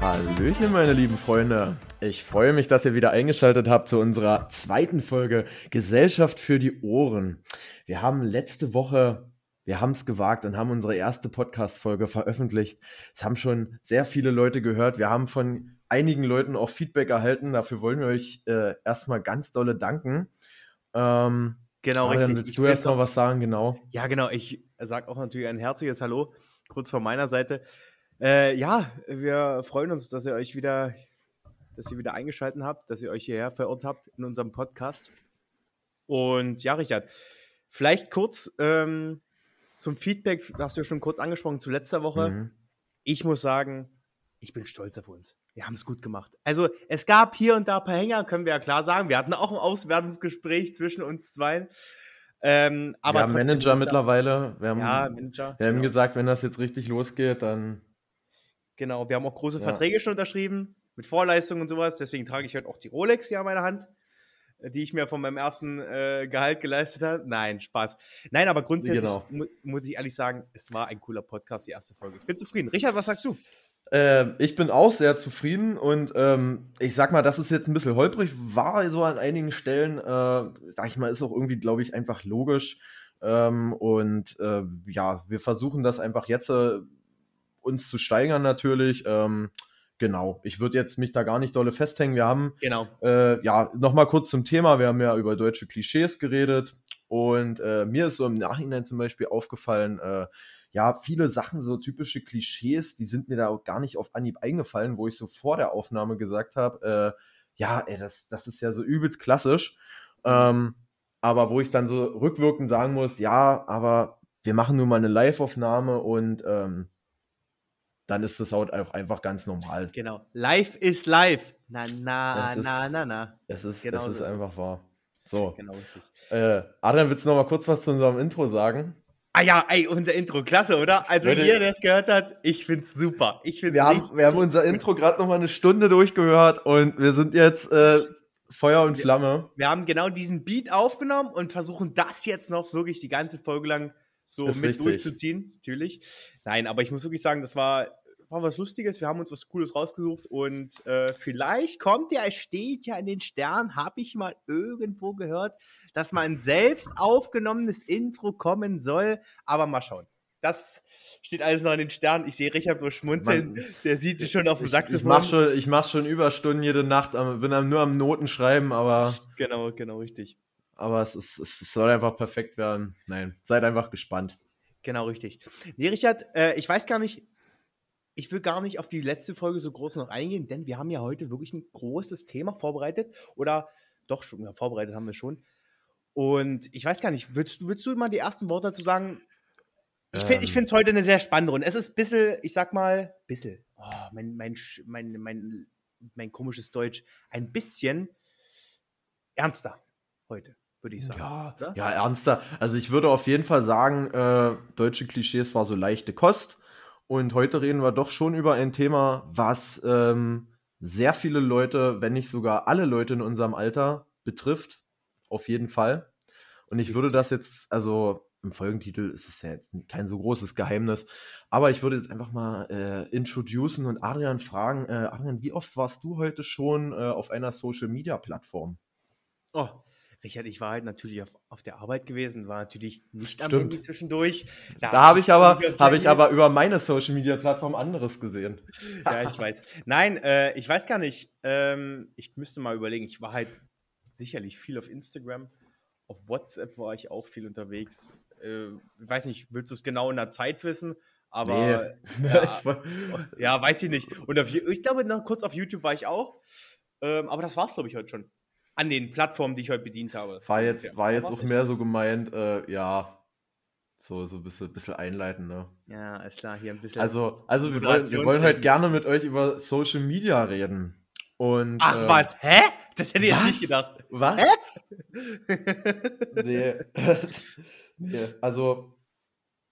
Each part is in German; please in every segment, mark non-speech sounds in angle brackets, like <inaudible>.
Hallöchen, meine lieben Freunde. Ich freue mich, dass ihr wieder eingeschaltet habt zu unserer zweiten Folge Gesellschaft für die Ohren. Wir haben letzte Woche, wir haben es gewagt und haben unsere erste Podcast-Folge veröffentlicht. Es haben schon sehr viele Leute gehört. Wir haben von einigen Leuten auch Feedback erhalten. Dafür wollen wir euch äh, erstmal ganz dolle danken. Ähm, genau, richtig. Willst du erstmal was sagen, genau? Ja, genau. Ich sage auch natürlich ein herzliches Hallo, kurz von meiner Seite. Äh, ja, wir freuen uns, dass ihr euch wieder, dass ihr wieder eingeschaltet habt, dass ihr euch hierher verirrt habt in unserem Podcast. Und ja, Richard, vielleicht kurz ähm, zum Feedback, hast du ja schon kurz angesprochen, zu letzter Woche. Mhm. Ich muss sagen, ich bin stolz auf uns. Wir haben es gut gemacht. Also es gab hier und da ein paar Hänger, können wir ja klar sagen. Wir hatten auch ein Auswertungsgespräch zwischen uns zwei. Ähm, aber wir haben Manager mittlerweile. Wir haben, Ja, Manager. wir haben genau. gesagt, wenn das jetzt richtig losgeht, dann Genau, wir haben auch große Ja. Verträge schon unterschrieben mit Vorleistungen und sowas. Deswegen trage ich heute auch die Rolex hier an meiner Hand, die ich mir von meinem ersten äh, Gehalt geleistet habe. Nein, Spaß. Nein, aber grundsätzlich Genau. mu muss ich ehrlich sagen, es war ein cooler Podcast, die erste Folge. Ich bin zufrieden. Richard, was sagst du? Ähm, ich bin auch sehr zufrieden und ähm, ich sag mal, dass es jetzt ein bisschen holprig war, so an einigen Stellen, äh, sag ich mal, ist auch irgendwie, glaube ich, einfach logisch. Ähm, und äh, ja, wir versuchen das einfach jetzt äh, uns zu steigern natürlich. Ähm, genau, ich würde jetzt mich da gar nicht dolle festhängen. Wir haben Genau. äh, ja, nochmal kurz zum Thema. Wir haben ja über deutsche Klischees geredet und äh, mir ist so im Nachhinein zum Beispiel aufgefallen, äh, ja, viele Sachen, so typische Klischees, die sind mir da auch gar nicht auf Anhieb eingefallen, wo ich so vor der Aufnahme gesagt habe, äh, ja, ey, das, das ist ja so übelst klassisch. Ähm, aber wo ich dann so rückwirkend sagen muss, ja, aber wir machen nur mal eine Live-Aufnahme und ähm, dann ist das halt auch einfach ganz normal. Genau. Live ist live. Na, na, Das ist- na, na, na. Es ist, Genau es ist einfach es. wahr. So. Genau richtig. Äh, Adrian, willst du noch mal kurz was zu unserem Intro sagen? Ah ja, ey, unser Intro, klasse, oder? Also jeder, der es gehört hat, ich find's super. Ich find's Wir haben, wir haben unser Intro gerade noch mal eine Stunde durchgehört und wir sind jetzt äh, Feuer und Ja. Flamme. Wir haben genau diesen Beat aufgenommen und versuchen das jetzt noch wirklich die ganze Folge lang so Ist mit richtig. durchzuziehen, natürlich. Nein, aber ich muss wirklich sagen, das war, war was Lustiges. Wir haben uns was Cooles rausgesucht und äh, vielleicht kommt ja, es steht ja in den Sternen, habe ich mal irgendwo gehört, dass mal ein selbst aufgenommenes Intro kommen soll, aber mal schauen. Das steht alles noch in den Sternen. Ich sehe Richard bloß schmunzeln. Man- der sieht sich schon auf dem Saxophon. ich mache schon, ich mach schon Überstunden jede Nacht, bin nur am Noten schreiben, aber, Genau, genau, richtig. aber es, ist, es soll einfach perfekt werden. Nein, seid einfach gespannt. Genau, richtig. Nee, Richard, äh, ich weiß gar nicht, ich will gar nicht auf die letzte Folge so groß noch eingehen, denn wir haben ja heute wirklich ein großes Thema vorbereitet. Oder doch schon, ja, vorbereitet haben wir schon. Und ich weiß gar nicht, du- willst du mal die ersten Worte dazu sagen? Ich finde Ähm. es heute eine sehr spannende Runde. Es ist ein bisschen, ich sag mal, bisschen, oh, mein, mein, mein, mein, mein komisches Deutsch, ein bisschen ernster heute, würde ich sagen. Ja, ja, ernster. Also ich würde auf jeden Fall sagen, äh, deutsche Klischees war so leichte Kost. Und heute reden wir doch schon über ein Thema, was ähm, sehr viele Leute, wenn nicht sogar alle Leute in unserem Alter betrifft. Auf jeden Fall. Und ich würde das jetzt, also im Folgentitel ist es ja jetzt kein so großes Geheimnis, aber ich würde jetzt einfach mal äh, introducen und Adrian fragen, äh, Adrian, wie oft warst du heute schon äh, auf einer Social-Media-Plattform? Oh, Richard, ich war halt natürlich auf, auf der Arbeit gewesen, war natürlich nicht am Stimmt. Handy zwischendurch. Da habe ich aber, habe ich aber über meine Social Media Plattform anderes gesehen. <laughs> Ja, ich weiß. Nein, äh, ich weiß gar nicht. Ähm, ich müsste mal überlegen. Ich war halt sicherlich viel auf Instagram. Auf WhatsApp war ich auch viel unterwegs. Äh, ich weiß nicht, willst du es genau in der Zeit wissen? Aber ja, <laughs> Ich war- ja, weiß ich nicht. Und auf, ich glaube, noch kurz auf YouTube war ich auch. Ähm, aber das war's, glaube ich, heute schon. An den Plattformen, die ich heute bedient habe. war jetzt, Ja, war jetzt auch mehr so gemeint, äh, ja, so, so ein bisschen, bisschen einleiten, ne? Ja, ist klar, hier ein bisschen. Also, also wir, wollen, wir wollen heute gerne mit euch über Social Media reden. Und, Ach ähm, was, hä? Das hätte ich jetzt nicht gedacht. Was? <laughs> nee. <laughs> nee. Also,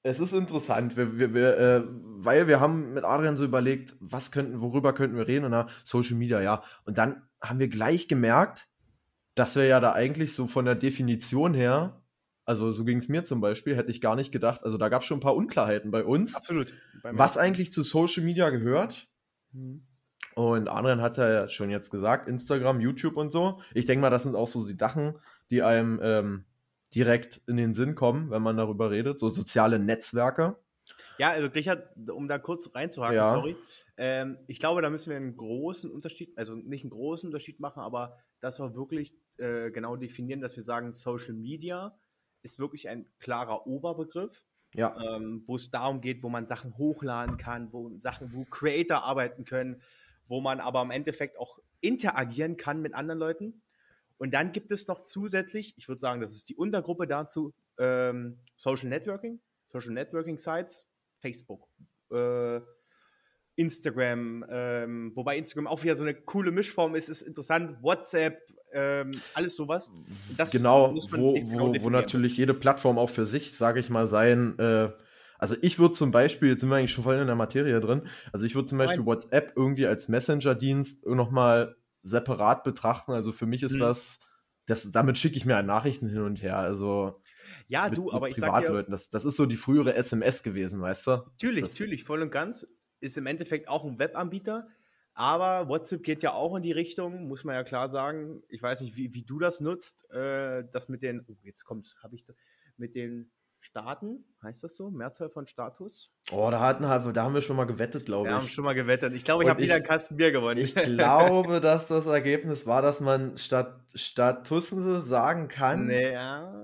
es ist interessant, wir, wir, wir, äh, weil wir haben mit Adrian so überlegt, was könnten, worüber könnten wir reden und na, Social Media, ja. Und dann haben wir gleich gemerkt, dass wir ja da eigentlich so von der Definition her, also so ging es mir zum Beispiel, hätte ich gar nicht gedacht, also da gab es schon ein paar Unklarheiten bei uns. Absolut. Was eigentlich zu Social Media gehört. Mhm. Und Adrian hat ja schon jetzt gesagt, Instagram, YouTube und so. Ich denke mal, das sind auch so die Sachen, die einem ähm, direkt in den Sinn kommen, wenn man darüber redet, so soziale Netzwerke. Ja, also Richard, um da kurz reinzuhaken, ja. sorry. Ähm, ich glaube, da müssen wir einen großen Unterschied, also nicht einen großen Unterschied machen, aber dass wir wirklich äh, genau definieren, dass wir sagen, Social Media ist wirklich ein klarer Oberbegriff. Ja. Ähm, wo es darum geht, wo man Sachen hochladen kann, wo Sachen, wo Creator arbeiten können, wo man aber im Endeffekt auch interagieren kann mit anderen Leuten. Und dann gibt es noch zusätzlich, ich würde sagen, das ist die Untergruppe dazu, ähm, Social Networking, Social Networking Sites, Facebook, äh, Instagram, ähm, wobei Instagram auch wieder so eine coole Mischform ist, ist interessant, WhatsApp, ähm, alles sowas. Das genau, wo, genau wo, wo, natürlich jede Plattform auch für sich, sage ich mal, sein. Äh, also ich würde zum Beispiel, jetzt sind wir eigentlich schon voll in der Materie drin, also ich würde zum Beispiel Nein. WhatsApp irgendwie als Messenger-Dienst nochmal separat betrachten. Also für mich ist hm. das, das, damit schicke ich mir Nachrichten hin und her. Also ja, mit, du, aber ich sag dir, das, das ist so die frühere SMS gewesen, weißt du? Natürlich, natürlich, voll und ganz. Ist im Endeffekt auch ein Webanbieter, aber WhatsApp geht ja auch in die Richtung, muss man ja klar sagen. Ich weiß nicht, wie, wie du das nutzt, äh, das mit den, oh, jetzt kommt, habe ich mit den Staaten, heißt das so? Mehrzahl von Status? Oh, da, hatten, da haben wir schon mal gewettet, glaube ich. Wir haben schon mal gewettet. Ich glaube, ich habe wieder ein Kasten Bier gewonnen. Ich <laughs> glaube, dass das Ergebnis war, dass man Stat Statussen sagen kann. Nee, ja.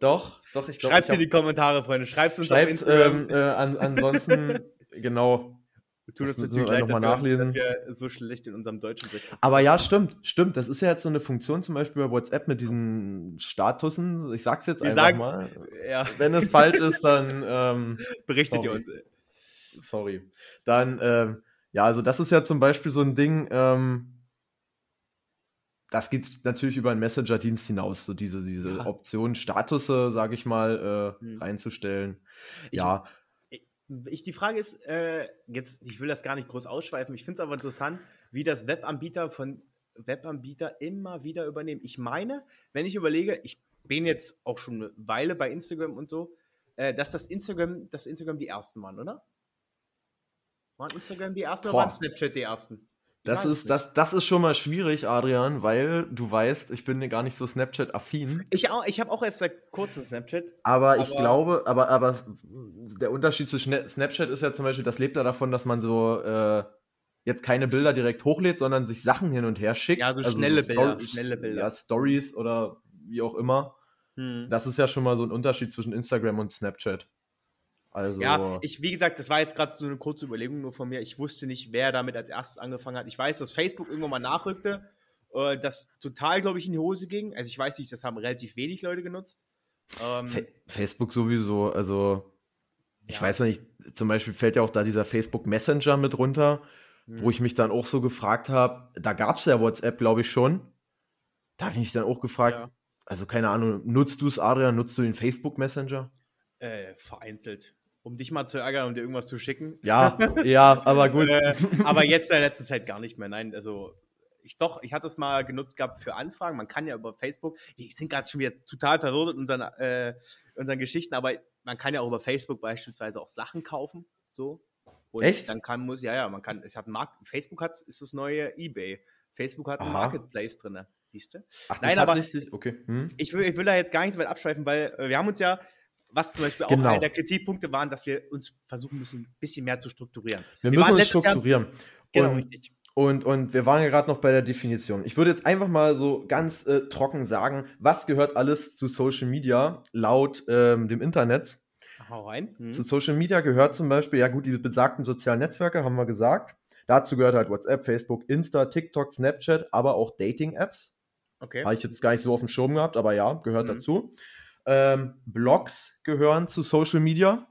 Doch, doch, ich glaube. Schreibt in die Kommentare, Freunde. Schreibt uns Schreibt, auf Instagram. Ähm, äh, an, ansonsten, <laughs> genau, wir tun uns natürlich leid, nochmal nachlesen. dass wir so schlecht in unserem Deutschen sind. Aber ja, stimmt, stimmt. Das ist ja jetzt so eine Funktion zum Beispiel bei WhatsApp mit diesen Statussen. Ich sag's jetzt Wir einfach sagen, mal. Ja. Wenn es falsch ist, dann ähm, berichtet sorry. ihr uns. Sorry. Dann, ähm, ja, also das ist ja zum Beispiel so ein Ding, ähm, das geht natürlich über einen Messenger-Dienst hinaus, so diese, diese ja. Option, Statusse, sage ich mal, äh, hm. reinzustellen. Ich, ja ich, die Frage ist, äh, jetzt, ich will das gar nicht groß ausschweifen, ich finde es aber interessant, wie das Webanbieter von Webanbieter immer wieder übernehmen. Ich meine, wenn ich überlege, ich bin jetzt auch schon eine Weile bei Instagram und so, äh, dass das Instagram, das Instagram die ersten waren, oder? Waren Instagram die ersten Boah. oder waren Snapchat die ersten? Das ist, das, das ist schon mal schwierig, Adrian, weil du weißt, ich bin gar nicht so Snapchat-affin. Ich auch, ich habe auch jetzt eine kurze Snapchat. Aber, aber, ich glaube, aber, aber der Unterschied zu Snapchat ist ja zum Beispiel, das lebt ja davon, dass man so äh, jetzt keine Bilder direkt hochlädt, sondern sich Sachen hin und her schickt. Ja, so also schnelle so Bilder, schnelle Bilder. Ja, Stories oder wie auch immer. Hm. Das ist ja schon mal so ein Unterschied zwischen Instagram und Snapchat. Also ja, ich, wie gesagt, das war jetzt gerade so eine kurze Überlegung nur von mir. Ich wusste nicht, wer damit als erstes angefangen hat. Ich weiß, dass Facebook irgendwann mal nachrückte, äh, das total, glaube ich, in die Hose ging. Also ich weiß nicht, das haben relativ wenig Leute genutzt. Ähm, Facebook sowieso, also ich ja. weiß nicht, zum Beispiel fällt ja auch da dieser Facebook Messenger mit runter, hm. wo ich mich dann auch so gefragt habe, da gab es ja WhatsApp, glaube ich, schon. Da habe ich mich dann auch gefragt, ja. also keine Ahnung, nutzt du es, Adrian, nutzt du den Facebook Messenger? Äh, vereinzelt um dich mal zu ärgern und dir irgendwas zu schicken. Ja, <laughs> ja, aber gut. äh, aber jetzt in der letzten Zeit gar nicht mehr. Nein, also ich doch, ich hatte es mal genutzt gehabt für Anfragen. Man kann ja über Facebook, wir sind gerade schon wieder total verwirrt in unseren, äh, unseren Geschichten, aber man kann ja auch über Facebook beispielsweise auch Sachen kaufen. So. Und Echt? Dann kann muss, ja, ja, man kann, ich habe Markt, Facebook hat, ist das neue Ebay. Facebook hat Aha. Marketplace drin. Siehst du? Ach, Nein, aber richtig, okay. Hm. Ich, will, ich will da jetzt gar nicht so weit abschweifen, weil wir haben uns ja was zum Beispiel genau. auch einer der Kritikpunkte waren, dass wir uns versuchen müssen, ein bisschen mehr zu strukturieren. Wir, wir müssen uns strukturieren. Jahr, genau, und, richtig. Und, und wir waren ja gerade noch bei der Definition. Ich würde jetzt einfach mal so ganz äh, trocken sagen, was gehört alles zu Social Media laut ähm, dem Internet? Hau rein. Hm. Zu Social Media gehört zum Beispiel, ja gut, die besagten sozialen Netzwerke, haben wir gesagt. Dazu gehört halt WhatsApp, Facebook, Insta, TikTok, Snapchat, aber auch Dating-Apps. Okay. Habe ich jetzt gar nicht so auf dem Schirm gehabt, aber ja, gehört mhm. dazu. Ähm, Blogs gehören zu Social Media,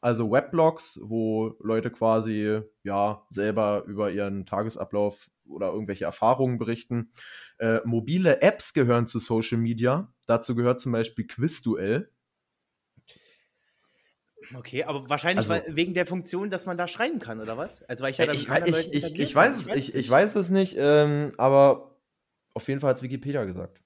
also Weblogs, wo Leute quasi ja selber über ihren Tagesablauf oder irgendwelche Erfahrungen berichten. Äh, mobile Apps gehören zu Social Media. Dazu gehört zum Beispiel Quizduell. Okay, aber wahrscheinlich Also- wegen der Funktion, dass man da schreien kann, oder was? Also weil ich ja ich, mit anderen ich, ich, ich kann. weiß es, ich, ich weiß es nicht, ähm, aber auf jeden Fall hat es Wikipedia gesagt.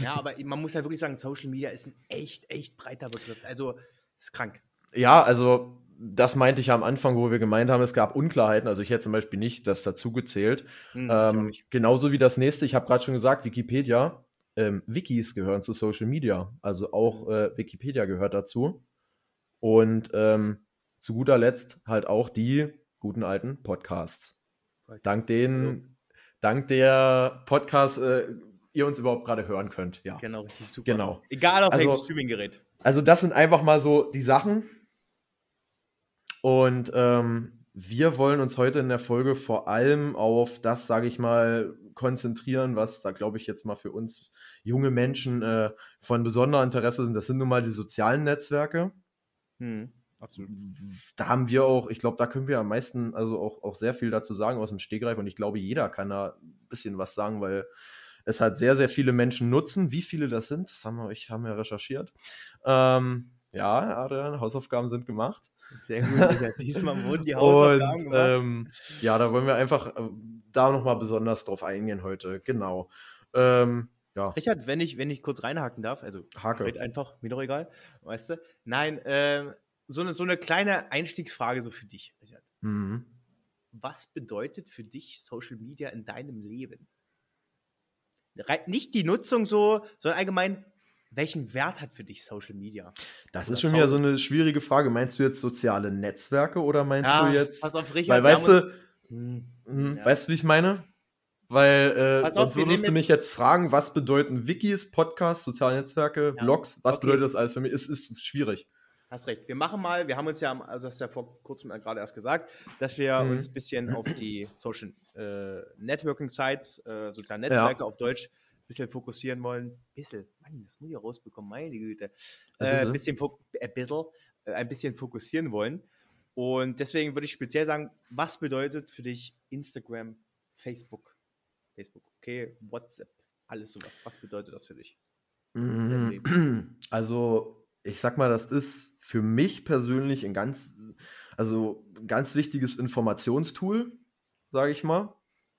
Ja, <laughs> aber man muss ja wirklich sagen, Social Media ist ein echt, echt breiter Begriff. Also ist krank. Ja, also das meinte ich ja am Anfang, wo wir gemeint haben, es gab Unklarheiten. Also ich hätte zum Beispiel nicht das dazu gezählt. Hm, Ähm, genauso wie das nächste, ich habe gerade schon gesagt, Wikipedia. Ähm, Wikis gehören zu Social Media. Also auch äh, Wikipedia gehört dazu. Und ähm, zu guter Letzt halt auch die guten alten Podcasts. Dank denen, dank der Podcasts, äh, ihr uns überhaupt gerade hören könnt. Ja. Genau, richtig super. Genau. Egal auf Also- welchem Streaming-Gerät. Also das sind einfach mal so die Sachen. Und ähm, wir wollen uns heute in der Folge vor allem auf das, sage ich mal, konzentrieren, was da, glaube ich, jetzt mal für uns junge Menschen äh, von besonderem Interesse sind. Das sind nun mal die sozialen Netzwerke. Hm, absolut. Da haben wir auch, ich glaube, da können wir am meisten, also auch, auch sehr viel dazu sagen aus dem Stegreif. Und ich glaube, jeder kann da ein bisschen was sagen, weil es halt sehr, sehr viele Menschen nutzen. Wie viele das sind, das haben wir, ich haben wir recherchiert. Ähm, ja, Adrian, Hausaufgaben sind gemacht. Sehr gut. Diesmal wurden die <laughs> Hausaufgaben Und gemacht. ähm, ja, da wollen wir einfach äh, da nochmal besonders drauf eingehen heute. Genau. Ähm, ja, Richard, wenn ich, wenn ich kurz reinhaken darf, also Hake. einfach, mir doch egal, weißt du? Nein, ähm, so, eine, so eine kleine Einstiegsfrage so für dich, Richard. Mhm. Was bedeutet für dich Social Media in deinem Leben? Nicht die Nutzung so, sondern allgemein, welchen Wert hat für dich Social Media? Das Oder ist schon wieder so eine schwierige Frage. Meinst du jetzt soziale Netzwerke oder meinst Ja, du jetzt. pass auf, Richard, weil, weißt du, Hm, Mhm, Ja. Weißt du, wie ich meine? Weil äh, auf, sonst würdest du mich jetzt fragen, was bedeuten Wikis, Podcasts, soziale Netzwerke, Ja. Blogs, was Okay. bedeutet das alles für mich? Es ist schwierig. Hast recht. Wir machen mal, wir haben uns ja, also hast du ja vor kurzem gerade erst gesagt, dass wir Mhm. uns ein bisschen auf die Social äh, Networking Sites, äh, sozialen Netzwerke auf Deutsch, ein bisschen fokussieren wollen. Bisschen, Mann, das muss ich ja rausbekommen, meine Güte. Ein Äh, bisschen. bisschen, äh, bisschen, äh, ein bisschen fokussieren wollen. Und deswegen würde ich speziell sagen, was bedeutet für dich Instagram, Facebook, Facebook, okay, WhatsApp, alles sowas. Was bedeutet das für dich? Mhm. Also, ich sag mal, das ist für mich persönlich ein ganz, also ein ganz wichtiges Informationstool, sage ich mal.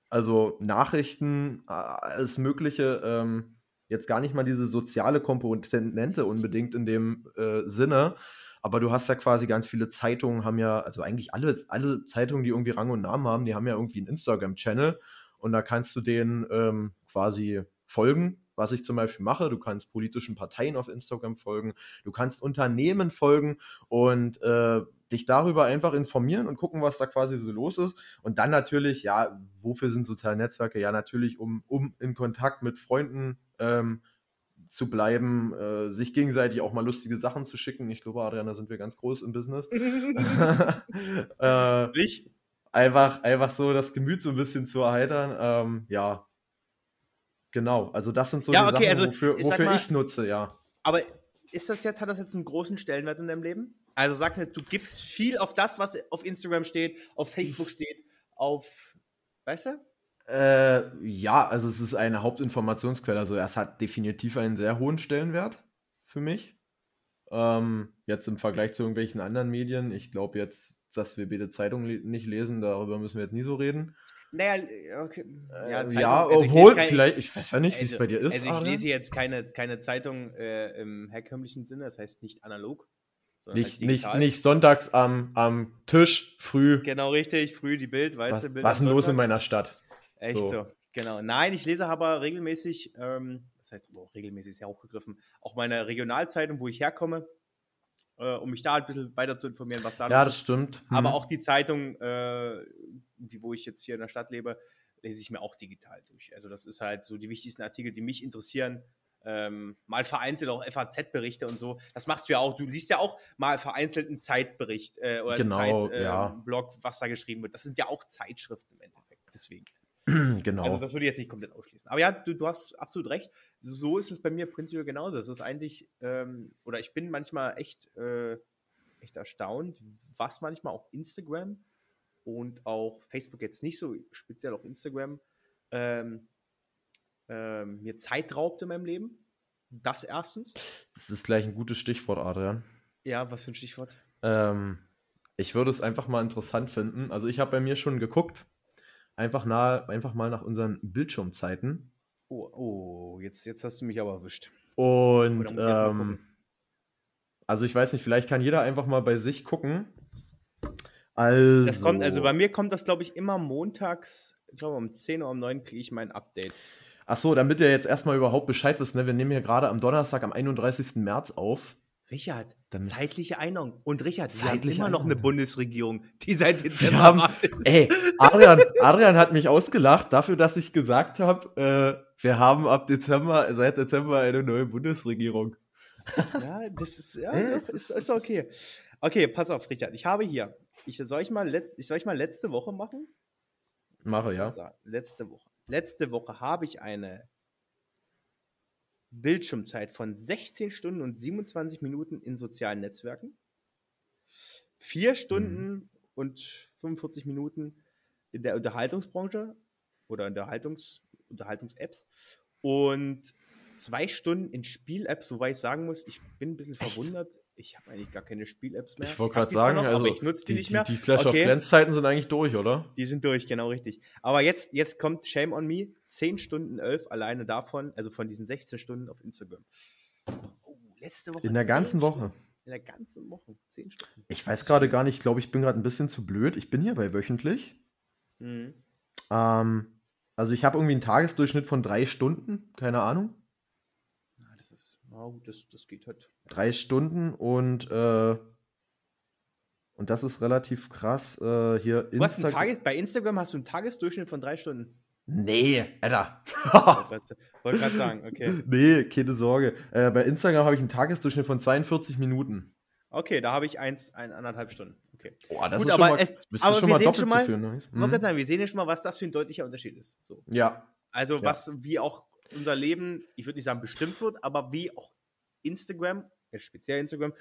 Also Nachrichten, äh, alles Mögliche. Ähm, jetzt gar nicht mal diese soziale Komponente unbedingt in dem äh, Sinne. Aber du hast ja quasi ganz viele Zeitungen, haben ja, also eigentlich alle, alle Zeitungen, die irgendwie Rang und Namen haben, die haben ja irgendwie einen Instagram-Channel. Und da kannst du denen ähm, quasi folgen, was ich zum Beispiel mache. Du kannst politischen Parteien auf Instagram folgen, du kannst Unternehmen folgen und äh, dich darüber einfach informieren und gucken, was da quasi so los ist. Und dann natürlich, ja, wofür sind soziale Netzwerke? Ja, natürlich, um, um in Kontakt mit Freunden ähm, zu bleiben, äh, sich gegenseitig auch mal lustige Sachen zu schicken. Ich glaube, Adrian, da sind wir ganz groß im Business. <laughs> <laughs> äh, Ich? einfach, einfach so das Gemüt so ein bisschen zu erheitern. Ähm, ja, genau. Also das sind so Ja, die okay, Sachen, also wofür, wofür ich es nutze, ja. Aber ist das jetzt, hat das jetzt einen großen Stellenwert in deinem Leben? Also sagst du jetzt, du gibst viel auf das, was auf Instagram steht, auf Facebook steht, auf, weißt du? Äh, ja, also es ist eine Hauptinformationsquelle. Also es hat definitiv einen sehr hohen Stellenwert für mich. Ähm, jetzt im Vergleich zu irgendwelchen anderen Medien. Ich glaube jetzt, dass wir beide Zeitungen le nicht lesen, darüber müssen wir jetzt nie so reden. Naja, okay. Ja, Zeitung- ja also obwohl, kein- vielleicht, ich weiß ja nicht, wie es also- bei dir ist. Also ich Adrian. lese jetzt keine, keine Zeitung äh, im herkömmlichen Sinne, das heißt nicht analog. nicht, halt nicht, nicht sonntags am, am Tisch früh. Genau richtig, früh die Bild, weißt Was, du, Bild was ist los in meiner Stadt? Echt So. so. genau. Nein, ich lese aber regelmäßig, ähm, das heißt aber auch regelmäßig ist ja auch gegriffen, auch meine Regionalzeitung, wo ich herkomme, äh, um mich da ein bisschen weiter zu informieren, was da Ja, das ist. stimmt. Aber Hm. auch die Zeitung, äh, die, wo ich jetzt hier in der Stadt lebe, lese ich mir auch digital durch. Also das ist halt so die wichtigsten Artikel, die mich interessieren. Ähm, mal vereinzelt auch FAZ-Berichte und so. Das machst du ja auch. Du liest ja auch mal vereinzelt einen Zeitbericht äh, oder Genau, einen Zeitblog, ja. Was da geschrieben wird. Das sind ja auch Zeitschriften im Endeffekt. Deswegen. <clears throat> genau. Also das würde ich jetzt nicht komplett ausschließen. Aber ja, du, du hast absolut recht. So ist es bei mir prinzipiell genauso. Es ist eigentlich, ähm, oder ich bin manchmal echt, äh, echt erstaunt, was manchmal auch Instagram und auch Facebook jetzt nicht so, speziell auch Instagram, ähm, ähm, mir Zeit raubt in meinem Leben. Das erstens. das ist gleich ein gutes Stichwort, Adrian. Ja, was für ein Stichwort. Ähm, ich würde es einfach mal interessant finden. Also ich habe bei mir schon geguckt, einfach, nah, einfach mal nach unseren Bildschirmzeiten. Oh, oh jetzt, jetzt hast du mich aber erwischt. Und ähm, also ich weiß nicht, vielleicht kann jeder einfach mal bei sich gucken. Also. Das kommt, also bei mir kommt das, glaube ich, immer montags, ich glaube um 10 Uhr, um 9 kriege ich mein Update. Ach so, damit ihr jetzt erstmal überhaupt Bescheid wisst, ne? wir nehmen hier gerade am Donnerstag, am 31. März auf. Richard, Dann zeitliche Einordnung. Und Richard, haben immer noch eine Bundesregierung, die seit Dezember haben. Ey, Adrian, Adrian hat mich ausgelacht dafür, dass ich gesagt habe, äh, wir haben ab Dezember, seit Dezember eine neue Bundesregierung. Ja, das ist, ja, das ist, ist okay. Okay, pass auf, Richard. Ich habe hier, ich soll ich mal, letzt, ich soll ich mal letzte Woche machen? Mache, ja. Letzte Woche. Letzte Woche habe ich eine Bildschirmzeit von 16 Stunden und 27 Minuten in sozialen Netzwerken. Vier Stunden mhm. und 45 Minuten in der Unterhaltungsbranche oder Unterhaltungs, Unterhaltungs-Apps und zwei Stunden in Spiel-Apps, wobei ich sagen muss, ich bin ein bisschen Echt? verwundert. Ich habe eigentlich gar keine Spiel-Apps mehr. Ich wollte gerade sagen, noch, also ich nutze die, die, nicht mehr. Die, die Clash okay. of Clans Zeiten sind eigentlich durch, oder? Die sind durch, genau richtig. Aber jetzt, jetzt kommt Shame on Me, 10 Stunden 11 alleine davon, also von diesen 16 Stunden auf Instagram. Oh, letzte Woche. In der ganzen Woche. Stunden. In der ganzen Woche, 10 Stunden. Ich weiß gerade gar nicht, ich glaube, ich bin gerade ein bisschen zu blöd. Ich bin hier bei wöchentlich. Mhm. Ähm, also ich habe irgendwie einen Tagesdurchschnitt von drei Stunden, keine Ahnung. Ja, das, das geht halt. Drei Stunden und äh, und das ist relativ krass. Äh, hier Insta Tages bei Instagram hast du einen Tagesdurchschnitt von drei Stunden. Nee, Alter. Wollte gerade sagen, okay. <laughs> Nee, keine Sorge. Äh, bei Instagram habe ich einen Tagesdurchschnitt von 42 Minuten. Okay, da habe ich eins, eineinhalb Stunden. Okay. Boah, das Gut, ist schon mal, es, aber schon mal doppelt schon mal, zu führen. Ne? Mhm. Sagen, wir sehen ja schon mal, was das für ein deutlicher Unterschied ist. So. Ja. Also, ja. was, wie auch unser Leben, ich würde nicht sagen bestimmt wird, aber wie auch Instagram, speziell Instagram,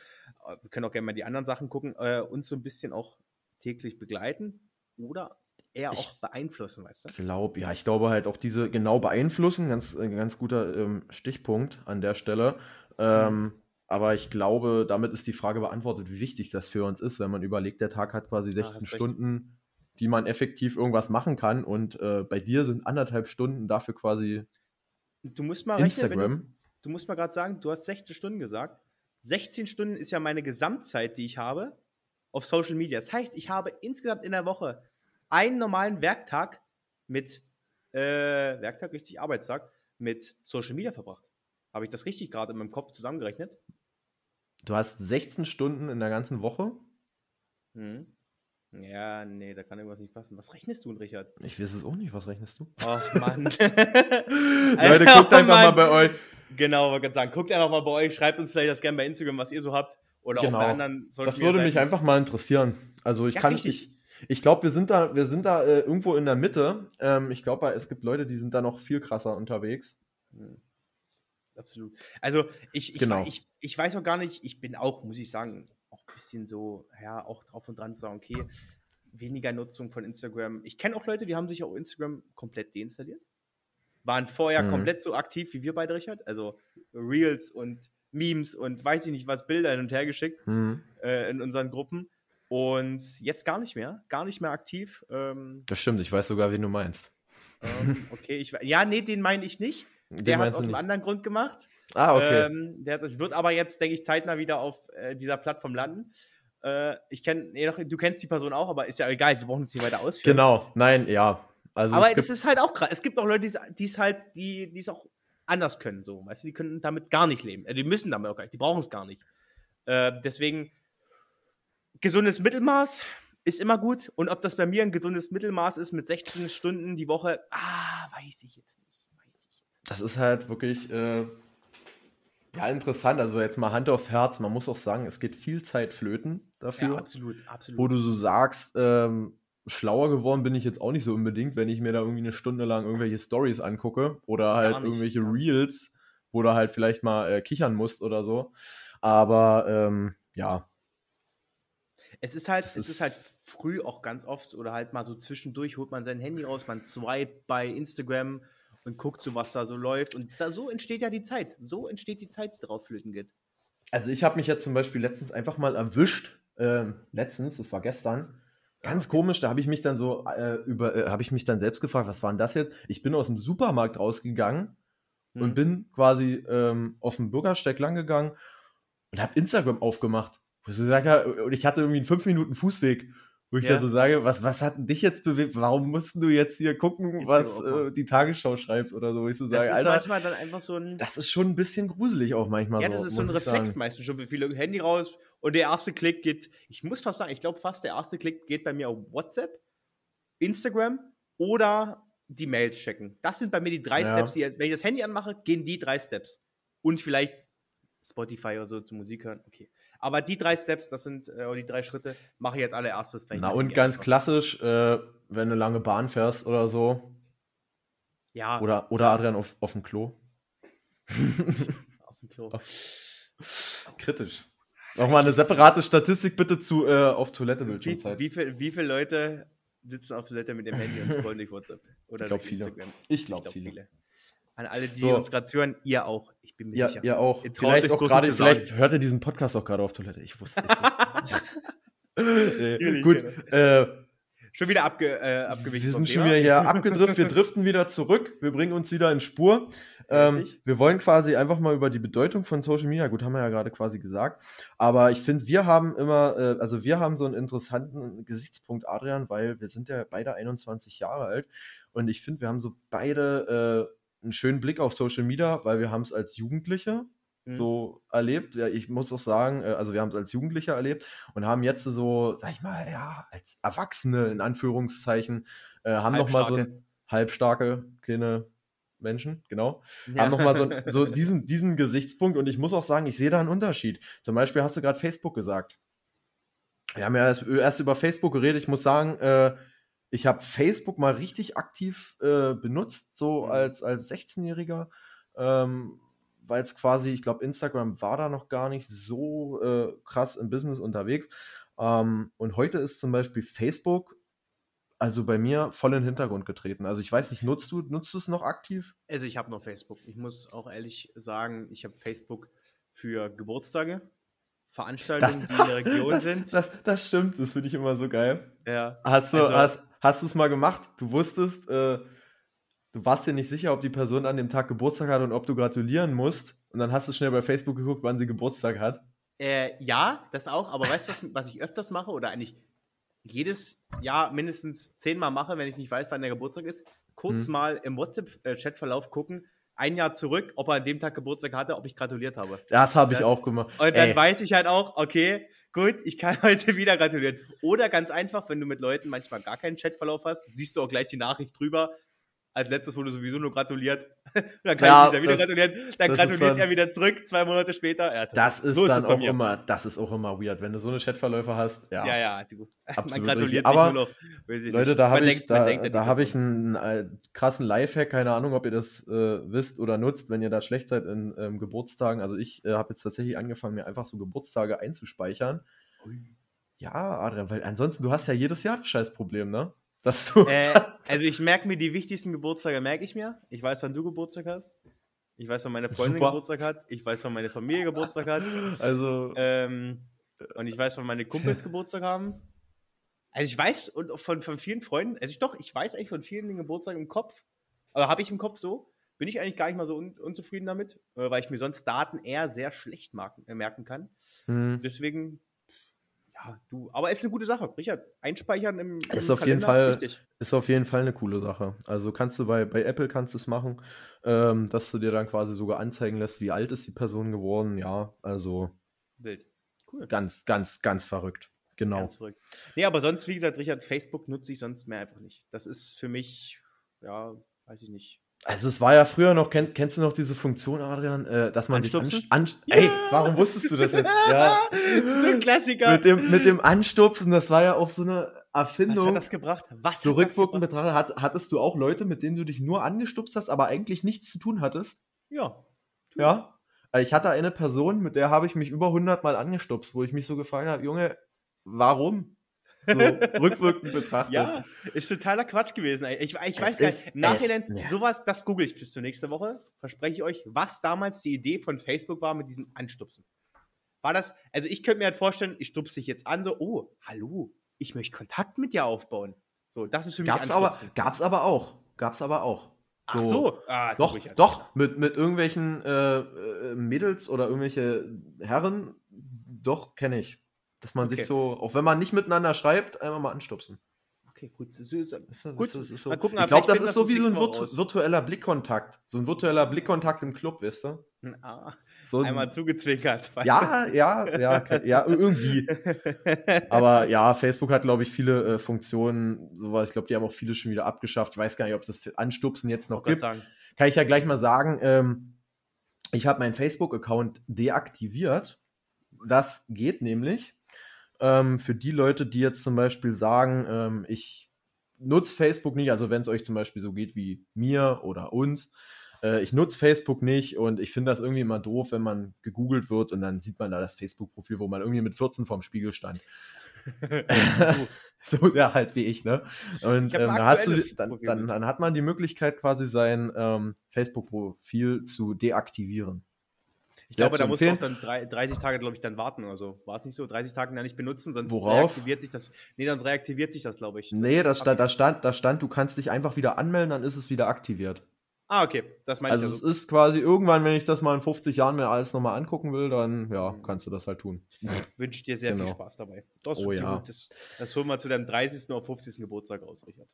äh, wir können auch gerne mal die anderen Sachen gucken, äh, uns so ein bisschen auch täglich begleiten oder eher auch beeinflussen, weißt du? Ich glaube, ja, ich glaube halt auch diese genau beeinflussen, ganz, äh, ganz guter ähm, Stichpunkt an der Stelle. Ähm, mhm. Aber ich glaube, damit ist die Frage beantwortet, wie wichtig das für uns ist, wenn man überlegt, der Tag hat quasi 16 ah, Stunden, recht. die man effektiv irgendwas machen kann und äh, bei dir sind anderthalb Stunden dafür quasi Du musst mal Instagram. Rechnen, du, du, musst mal gerade sagen, du hast 16 Stunden gesagt. 16 Stunden ist ja meine Gesamtzeit, die ich habe auf Social Media. Das heißt, ich habe insgesamt in der Woche einen normalen Werktag mit, äh, Werktag, richtig, Arbeitstag, mit Social Media verbracht. Habe ich das richtig gerade in meinem Kopf zusammengerechnet? Du hast 16 Stunden in der ganzen Woche? Mhm. Ja, nee, da kann irgendwas nicht passen. Was rechnest du, Richard? Ich weiß es auch nicht. Was rechnest du? Ach, Mann. <laughs> Leute, guckt oh, einfach Mann. mal bei euch. Genau, wollte gerade sagen, guckt einfach mal bei euch. Schreibt uns vielleicht das gerne bei Instagram, was ihr so habt. Oder genau. auch bei anderen Social Das würde mich einfach mal interessieren. Also ich ja, kann richtig. ich, ich glaube, wir sind da, wir sind da äh, irgendwo in der Mitte. Ähm, ich glaube, es gibt Leute, die sind da noch viel krasser unterwegs. Hm. Absolut. Also ich, ich, genau. ich, ich weiß auch gar nicht, ich bin auch, muss ich sagen, bisschen so, ja, auch drauf und dran zu sagen, okay, weniger Nutzung von Instagram. Ich kenne auch Leute, die haben sich auch Instagram komplett deinstalliert. Waren vorher mhm. komplett so aktiv wie wir beide, Richard. Also Reels und Memes und weiß ich nicht was, Bilder hin und her geschickt mhm. äh, in unseren Gruppen. Und jetzt gar nicht mehr, gar nicht mehr aktiv. Ähm, das stimmt, ich weiß sogar, wen du meinst. Ähm, okay, ich ja, nee, den meine ich nicht. Der hat es aus einem anderen Grund gemacht. Ah, okay. Ähm, der wird aber jetzt, denke ich, zeitnah wieder auf äh, dieser Plattform landen. Äh, ich kenne, nee, du kennst die Person auch, aber ist ja egal, wir brauchen es nicht weiter ausführen. Genau, nein, ja. Also aber es, ist halt auch krass. Es gibt auch Leute, die es halt, die es auch anders können, so. Weißt du, die können damit gar nicht leben. Äh, die müssen damit auch gar nicht, die brauchen es gar nicht. Äh, deswegen, gesundes Mittelmaß ist immer gut. Und ob das bei mir ein gesundes Mittelmaß ist mit 16 Stunden die Woche, ah, weiß ich jetzt nicht das ist halt wirklich äh, ja, interessant. Also jetzt mal Hand aufs Herz. Man muss auch sagen, es geht viel Zeit flöten dafür. Ja, absolut, absolut. Wo du so sagst, ähm, schlauer geworden bin ich jetzt auch nicht so unbedingt, wenn ich mir da irgendwie eine Stunde lang irgendwelche Stories angucke oder halt nicht, irgendwelche Reels, wo du halt vielleicht mal äh, kichern musst oder so. Aber ähm, ja. Es ist halt, es ist, ist halt früh auch ganz oft oder halt mal so zwischendurch holt man sein Handy raus, man swipe bei Instagram und guckt so, was da so läuft. Und da, so entsteht ja die Zeit. So entsteht die Zeit, die drauf flöten geht. Also ich habe mich jetzt zum Beispiel letztens einfach mal erwischt, ähm, letztens, das war gestern, ganz komisch, da habe ich mich dann so äh, über, äh, habe ich mich dann selbst gefragt, was war denn das jetzt? Ich bin aus dem Supermarkt rausgegangen Hm. und bin quasi ähm, auf dem Bürgersteig lang gegangen und habe Instagram aufgemacht. Und ich hatte irgendwie einen 5 Minuten Fußweg, wo ich Ja. da so sage, was, was hat denn dich jetzt bewegt? Warum mussten du jetzt hier gucken, was äh, die Tagesschau schreibt oder so? Wo ich so sage, Alter, so ein. das ist schon ein bisschen gruselig auch manchmal ja, so. das ist so ein Reflex sagen. meistens schon. Wie viele Handy raus und der erste Klick geht. Ich muss fast sagen, ich glaube fast der erste Klick geht bei mir auf WhatsApp, Instagram oder die Mails checken. Das sind bei mir die drei Ja. Steps, die, wenn ich das Handy anmache, gehen die drei Steps. Und vielleicht Spotify oder so zu Musik hören. Okay. Aber die drei Steps, das sind, äh, die drei Schritte, mache ich als allererstes. Na und ganz anmache. klassisch, äh, wenn du lange Bahn fährst oder so, Ja, oder, oder Adrian auf, auf dem Klo. <laughs> aus dem Klo. Kritisch. Nochmal eine separate Statistik bitte zu äh, auf Toilette Wie, Bildschirmzeit. wie, viel, wie viele Leute sitzen auf Toilette mit dem Handy und scrollen durch WhatsApp? Oder Ich glaub, durch viele. Instagram? Ich glaube viele. An alle, die So. uns gerade hören, ihr auch. Ich bin mir Ja, sicher. ihr auch. Ihr Vielleicht auch sagen. vielleicht hört ihr diesen Podcast auch gerade auf Toilette. Ich wusste. Ich wusste. <laughs> Natürlich, gut, äh, Schon wieder abge, äh, abgewichen. wir sind schon wieder hier <laughs> abgedriftet. Wir driften wieder zurück. Wir bringen uns wieder in Spur. Ähm, wir wollen quasi einfach mal über die Bedeutung von Social Media, gut, haben wir ja gerade quasi gesagt. Aber ich finde, wir haben immer, äh, also wir haben so einen interessanten Gesichtspunkt, Adrian, weil wir sind ja beide 21 Jahre alt. Und ich finde, wir haben so beide äh, einen schönen Blick auf Social Media, weil wir haben es als Jugendliche Mhm. so erlebt. Ja, ich muss auch sagen, äh, also wir haben es als Jugendliche erlebt und haben jetzt so, sag ich mal, ja, als Erwachsene in Anführungszeichen, äh, haben noch mal so ein, halbstarke kleine Menschen, genau, Ja. haben noch mal so, <laughs> so diesen, diesen Gesichtspunkt und ich muss auch sagen, ich sehe da einen Unterschied. Zum Beispiel hast du gerade Facebook gesagt. Wir haben ja erst, erst über Facebook geredet. Ich muss sagen, äh, ich habe Facebook mal richtig aktiv äh, benutzt, so Mhm. als, als 16-Jähriger. Ähm, weil es quasi, ich glaube, Instagram war da noch gar nicht so äh, krass im Business unterwegs. Ähm, und heute ist zum Beispiel Facebook, also bei mir, voll in den Hintergrund getreten. Also ich weiß nicht, nutzt du, nutzt du es noch aktiv? Also ich habe noch Facebook. Ich muss auch ehrlich sagen, ich habe Facebook für Geburtstage, Veranstaltungen, die in der <laughs> Region das, sind. Das, das stimmt, das finde ich immer so geil. ja. Hast du Also- hast, hast es mal gemacht? Du wusstest, äh, du warst dir nicht sicher, ob die Person an dem Tag Geburtstag hat und ob du gratulieren musst. Und dann hast du schnell bei Facebook geguckt, wann sie Geburtstag hat. Äh, ja, das auch, aber weißt du, was, was ich öfters mache oder eigentlich jedes Jahr mindestens zehnmal mache, wenn ich nicht weiß, wann der Geburtstag ist? Kurz Hm. mal im WhatsApp-Chatverlauf gucken, ein Jahr zurück, ob er an dem Tag Geburtstag hatte, ob ich gratuliert habe. Das habe ich auch gemacht. Und dann Ey, weiß ich halt auch, okay, gut, ich kann <laughs> heute wieder gratulieren. Oder ganz einfach, wenn du mit Leuten manchmal gar keinen Chatverlauf hast, siehst du auch gleich die Nachricht drüber. Als letztes wurde sowieso nur gratuliert. <laughs> dann kann Ja, ich dich ja wieder das- gratulieren. Dann das ist gratuliert dann- er wieder zurück, zwei Monate später. Ja, das ist so dann es bei auch mir. immer, das ist auch immer weird, wenn du so eine Chatverläufe hast. Ja, Ja, ja, du. <laughs> Absolut man gratuliert richtig. Aber, sich nur noch. Leute, da habe ich, da, denkt da habe ich einen äh, krassen Lifehack, keine Ahnung, ob ihr das äh, wisst oder nutzt, wenn ihr da schlecht seid in ähm, Geburtstagen. Also ich äh, habe jetzt tatsächlich angefangen, mir einfach so Geburtstage einzuspeichern. Ja, Adrian, weil ansonsten, du hast ja jedes Jahr das Scheißproblem, ne? Dass du. Äh, <laughs> also ich merke mir die wichtigsten Geburtstage, merke ich mir. Ich weiß, wann du Geburtstag hast. Ich weiß, wann meine Freundin Super. Geburtstag hat. Ich weiß, wann meine Familie Geburtstag hat. also, Ähm, und ich weiß, wann meine Kumpels Geburtstag haben. Also ich weiß und von, von vielen Freunden, also ich doch, ich weiß eigentlich von vielen den Geburtstag im Kopf. Aber habe ich im Kopf so. Bin ich eigentlich gar nicht mal so un unzufrieden damit, äh, weil ich mir sonst Daten eher sehr schlecht marken, äh, merken kann. hm, Deswegen, ja, du, aber es ist eine gute Sache, Richard. Einspeichern im, im Ist auf jeden Kalender, Fall- wichtig. ist auf jeden Fall eine coole Sache. Also kannst du bei, bei Apple kannst du es machen, ähm, dass du dir dann quasi sogar anzeigen lässt, wie alt ist die Person geworden. Ja, also Wild. Cool. ganz, ganz, ganz verrückt. Genau. Ganz verrückt. Nee, aber sonst, wie gesagt, Richard, Facebook nutze ich sonst mehr einfach nicht. Das ist für mich, ja, weiß ich nicht. Also es war ja früher noch, kenn, kennst du noch diese Funktion, Adrian, äh, dass man sich Anstupsen? an, Ey, warum wusstest du das jetzt? Ja, <laughs> so ein Klassiker. mit dem, mit dem Anstupsen, das war ja auch so eine Was Erfindung. hat das gebracht? Was So rückwirkend betrachtet, hat, hattest du auch Leute, mit denen du dich nur angestupst hast, aber eigentlich nichts zu tun hattest? Ja. Ja. Äh, Ich hatte eine Person, mit der habe ich mich über 100 Mal angestupst, wo ich mich so gefragt habe, Junge, warum? So rückwirkend betrachtet. Ja, ist totaler Quatsch gewesen. Ich, ich weiß gar nicht, Nachhinein, es- ja. sowas, das google ich bis zur nächsten Woche, verspreche ich euch, was damals die Idee von Facebook war mit diesem Anstupsen. War das, also ich könnte mir halt vorstellen, ich stupse dich jetzt an, so, oh, hallo, ich möchte Kontakt mit dir aufbauen. So, das ist für mich Gab's aber, gab's aber auch. Gab's aber auch. So, Ach so. Ah, doch, halt doch, mit, mit irgendwelchen äh, äh, Mädels oder irgendwelche Herren, doch, kenne ich. Dass man okay. sich so, auch wenn man nicht miteinander schreibt, einmal mal anstupsen. Okay, gut. Ist, ist, gut. Ist, ist so. gucken, ich glaube, das ist so wie so ein virtu virtueller Blickkontakt. So ein virtueller Blickkontakt im Club, weißt du? Ah, so einmal zugezwinkert. Ja, ja, ja, ja, <laughs> irgendwie. Aber ja, Facebook hat, glaube ich, viele äh, Funktionen, sowas. Ich glaube, die haben auch viele schon wieder abgeschafft. Ich weiß gar nicht, ob es das Anstupsen jetzt noch gibt. Sagen. Kann ich ja gleich mal sagen. Ähm, ich habe meinen Facebook-Account deaktiviert. Das geht nämlich ähm, für die Leute, die jetzt zum Beispiel sagen, ähm, ich nutze Facebook nicht, also wenn es euch zum Beispiel so geht wie mir oder uns, äh, ich nutze Facebook nicht und ich finde das irgendwie immer doof, wenn man gegoogelt wird und dann sieht man da das Facebook-Profil, wo man irgendwie mit 14 vorm Spiegel stand. <laughs> so ja, halt wie ich, ne? Und ähm, da hast du, dann, dann, dann, hat man die Möglichkeit, quasi sein ähm, Facebook-Profil zu deaktivieren. Ich glaube, da musst du auch dann 30 Tage, glaube ich, dann warten oder so. War es nicht so? 30 Tage dann nicht benutzen, sonst Worauf? reaktiviert sich das. Nee, sonst reaktiviert sich das, glaube ich. Nee, das stand, da, stand, da stand, du kannst dich einfach wieder anmelden, dann ist es wieder aktiviert. Ah, okay. Das meine also ich. Also, es ist quasi irgendwann, wenn ich das mal in 50 Jahren mir alles nochmal angucken will, dann ja, mhm. kannst du das halt tun. <laughs> Wünsche dir sehr genau. viel Spaß dabei. Das oh ja. Das, das holen wir zu deinem 30. oder 50. Geburtstag aus, Richard.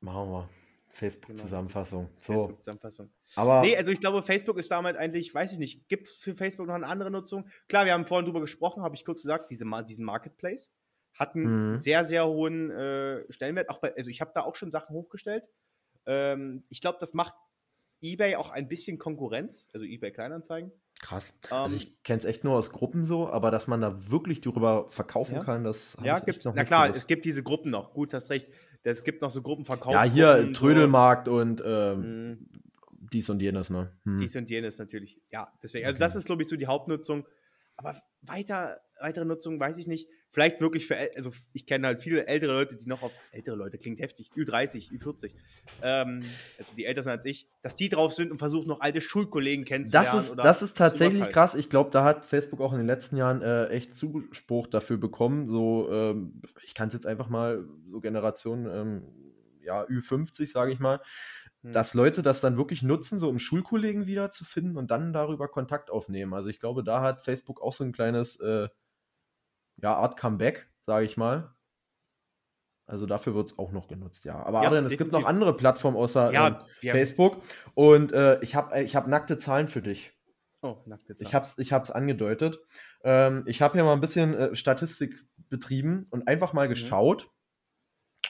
Machen wir. Facebook-Zusammenfassung. Genau. So. Facebook-Zusammenfassung. Aber nee, also ich glaube, Facebook ist damit eigentlich, weiß ich nicht, gibt es für Facebook noch eine andere Nutzung? Klar, wir haben vorhin drüber gesprochen, habe ich kurz gesagt, diese, diesen Marketplace hat einen mhm. sehr, sehr hohen äh, Stellenwert. Auch bei, also ich habe da auch schon Sachen hochgestellt. Ähm, ich glaube, das macht eBay auch ein bisschen Konkurrenz, also eBay Kleinanzeigen. Krass. Also ähm, also ich kenne es echt nur aus Gruppen so, aber dass man da wirklich darüber verkaufen ja. kann, das ja, gibt noch Na klar, gewusst. es gibt diese Gruppen noch. Gut, hast recht. Es gibt noch so Gruppenverkauf. Ja, hier Trödelmarkt so. und ähm, mhm. dies und jenes, ne? Hm. Dies und jenes natürlich. Ja, deswegen. Also okay. das ist, glaube ich, so die Hauptnutzung. Aber weiter, weitere Nutzung weiß ich nicht. Vielleicht wirklich für, also ich kenne halt viele ältere Leute, die noch auf, ältere Leute klingt heftig, Ü30, Ü40, ähm, also die älter sind als ich, dass die drauf sind und versuchen noch alte Schulkollegen kennenzulernen. Das ist, das ist tatsächlich halt. krass. Ich glaube, da hat Facebook auch in den letzten Jahren äh, echt Zuspruch dafür bekommen. So, ähm, ich kann es jetzt einfach mal so Generation, ähm, ja, Ü50, sage ich mal, hm. dass Leute das dann wirklich nutzen, so um Schulkollegen wiederzufinden und dann darüber Kontakt aufnehmen. Also ich glaube, da hat Facebook auch so ein kleines äh, ja, Art Comeback, sage ich mal. Also dafür wird es auch noch genutzt, ja. Aber ja, Adrian, es gibt noch andere Plattformen außer ja, ähm, Facebook. Und äh, ich habe äh, ich hab nackte Zahlen für dich. Oh, nackte Zahlen. Ich habe es ich hab's angedeutet. Ähm, ich habe hier mal ein bisschen äh, Statistik betrieben und einfach mal mhm. geschaut,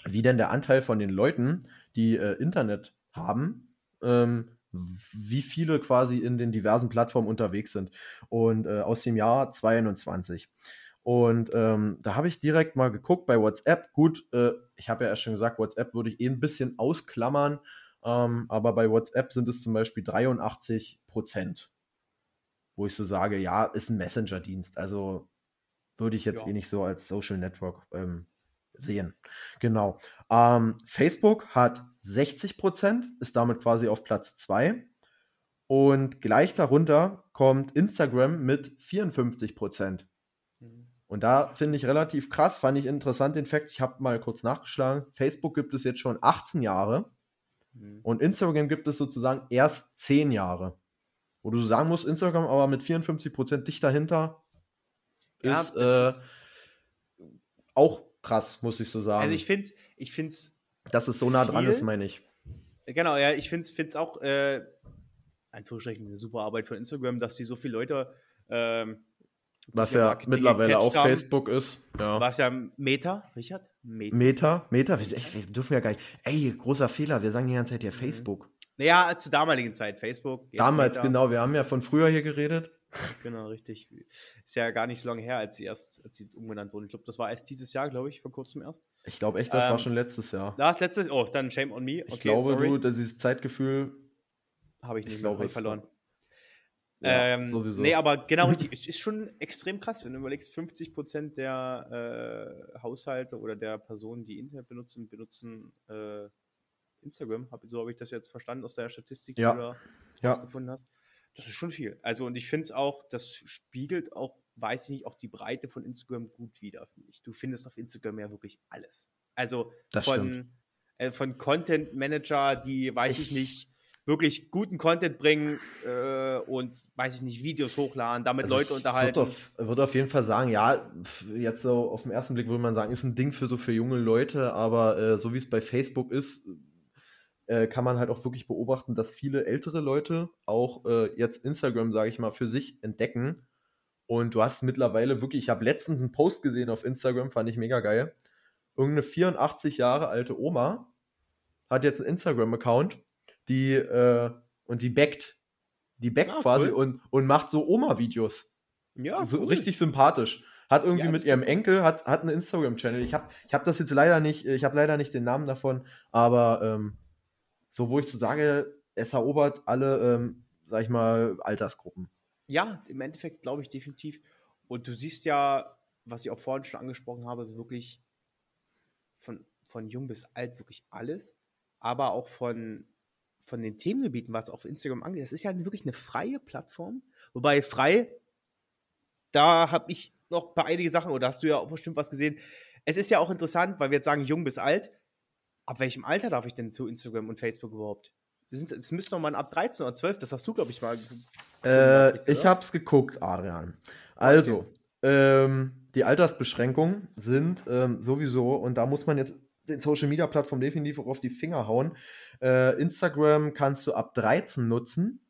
wie denn der Anteil von den Leuten, die äh, Internet haben, ähm, wie viele quasi in den diversen Plattformen unterwegs sind. Und äh, aus dem Jahr 2021. Und ähm, da habe ich direkt mal geguckt bei WhatsApp. Gut, äh, ich habe ja erst schon gesagt, WhatsApp würde ich eh ein bisschen ausklammern. Ähm, aber bei WhatsApp sind es zum Beispiel 83 Prozent. Wo ich so sage, ja, ist ein Messenger-Dienst. Also würde ich jetzt ja. eh nicht so als Social Network ähm, sehen. Genau. Ähm, Facebook hat 60 Prozent, ist damit quasi auf Platz 2. Und gleich darunter kommt Instagram mit 54 Prozent. Und da finde ich relativ krass, fand ich interessant den Fakt, ich habe mal kurz nachgeschlagen, Facebook gibt es jetzt schon 18 Jahre mhm. und Instagram gibt es sozusagen erst 10 Jahre. Wo du sagen musst, Instagram aber mit 54% dicht dahinter ja, ist, äh, ist, auch krass, muss ich so sagen. Also ich finde ich finde Dass es so nah viel. dran ist, meine ich. Genau, ja, ich finde es auch, äh, Anführungsstrichen, eine super Arbeit von Instagram, dass die so viele Leute ähm, was ja mittlerweile auch Facebook ist. Ja. Was ja Meta, Richard? Meta. Meta, Meta. Wir, wir, dürfen ja gar nicht. Ey, großer Fehler, wir sagen die ganze Zeit ja mhm. Facebook. Naja, zur damaligen Zeit Facebook. Damals, Meta. genau, wir haben ja von früher hier geredet. Genau, richtig. Ist ja gar nicht so lange her, als sie erst, als sie umgenannt wurden. Ich glaube, das war erst dieses Jahr, glaube ich, vor kurzem erst. Ich glaube echt, das ähm, war schon letztes Jahr. Das letztes, oh, dann shame on me. Okay, ich glaube, sorry. du, dieses Zeitgefühl habe ich nicht ich glaube, verloren. Ja, ähm, sowieso. Nee, aber genau <laughs> richtig. es ist schon extrem krass, wenn du überlegst, 50 Prozent der äh, Haushalte oder der Personen, die Internet benutzen, benutzen äh, Instagram. Hab, so habe ich das jetzt verstanden aus der Statistik, ja. die du da ja. hast. Das ist schon viel. Also, und ich finde es auch, das spiegelt auch, weiß ich nicht, auch die Breite von Instagram gut wider, finde ich. Du findest auf Instagram ja wirklich alles. Also Das von, äh, von Content Manager, die, weiß ich, Ich- nicht, wirklich guten Content bringen äh, und, weiß ich nicht, Videos hochladen, damit Also Leute ich unterhalten. Würde auf, würde auf jeden Fall sagen, ja, jetzt so auf den ersten Blick würde man sagen, ist ein Ding für so für junge Leute, aber äh, so wie es bei Facebook ist, äh, kann man halt auch wirklich beobachten, dass viele ältere Leute auch äh, jetzt Instagram, sage ich mal, für sich entdecken. Und du hast mittlerweile wirklich, ich habe letztens einen Post gesehen auf Instagram, fand ich mega geil. Irgendeine 84 Jahre alte Oma hat jetzt einen Instagram-Account, die äh, und die backt. Die backt Ah, quasi cool. und, und macht so Oma-Videos ja, so cool. richtig sympathisch. Hat irgendwie Ja, mit ihrem Enkel, hat, hat einen Instagram-Channel. Ich habe ich hab das jetzt leider nicht, ich habe leider nicht den Namen davon, aber ähm, so, wo ich so sage, es erobert alle, ähm, sag ich mal, Altersgruppen. Ja, im Endeffekt glaube ich definitiv. Und du siehst ja, was ich auch vorhin schon angesprochen habe, so wirklich von, von jung bis alt wirklich alles, aber auch von, von den Themengebieten, was auf Instagram angeht. Das ist ja wirklich eine freie Plattform. Wobei frei, da habe ich noch paar einige Sachen, oder hast du ja auch bestimmt was gesehen. Es ist ja auch interessant, weil wir jetzt sagen jung bis alt. Ab welchem Alter darf ich denn zu Instagram und Facebook überhaupt? Das müsste doch mal ab 13 oder 12, das hast du, glaube ich, mal. Äh, ich hab's geguckt, Adrian. Also, ähm, die Altersbeschränkungen sind ähm, sowieso, und da muss man jetzt den Social Media Plattformen definitiv auch auf die Finger hauen. Äh, Instagram kannst du ab 13 nutzen,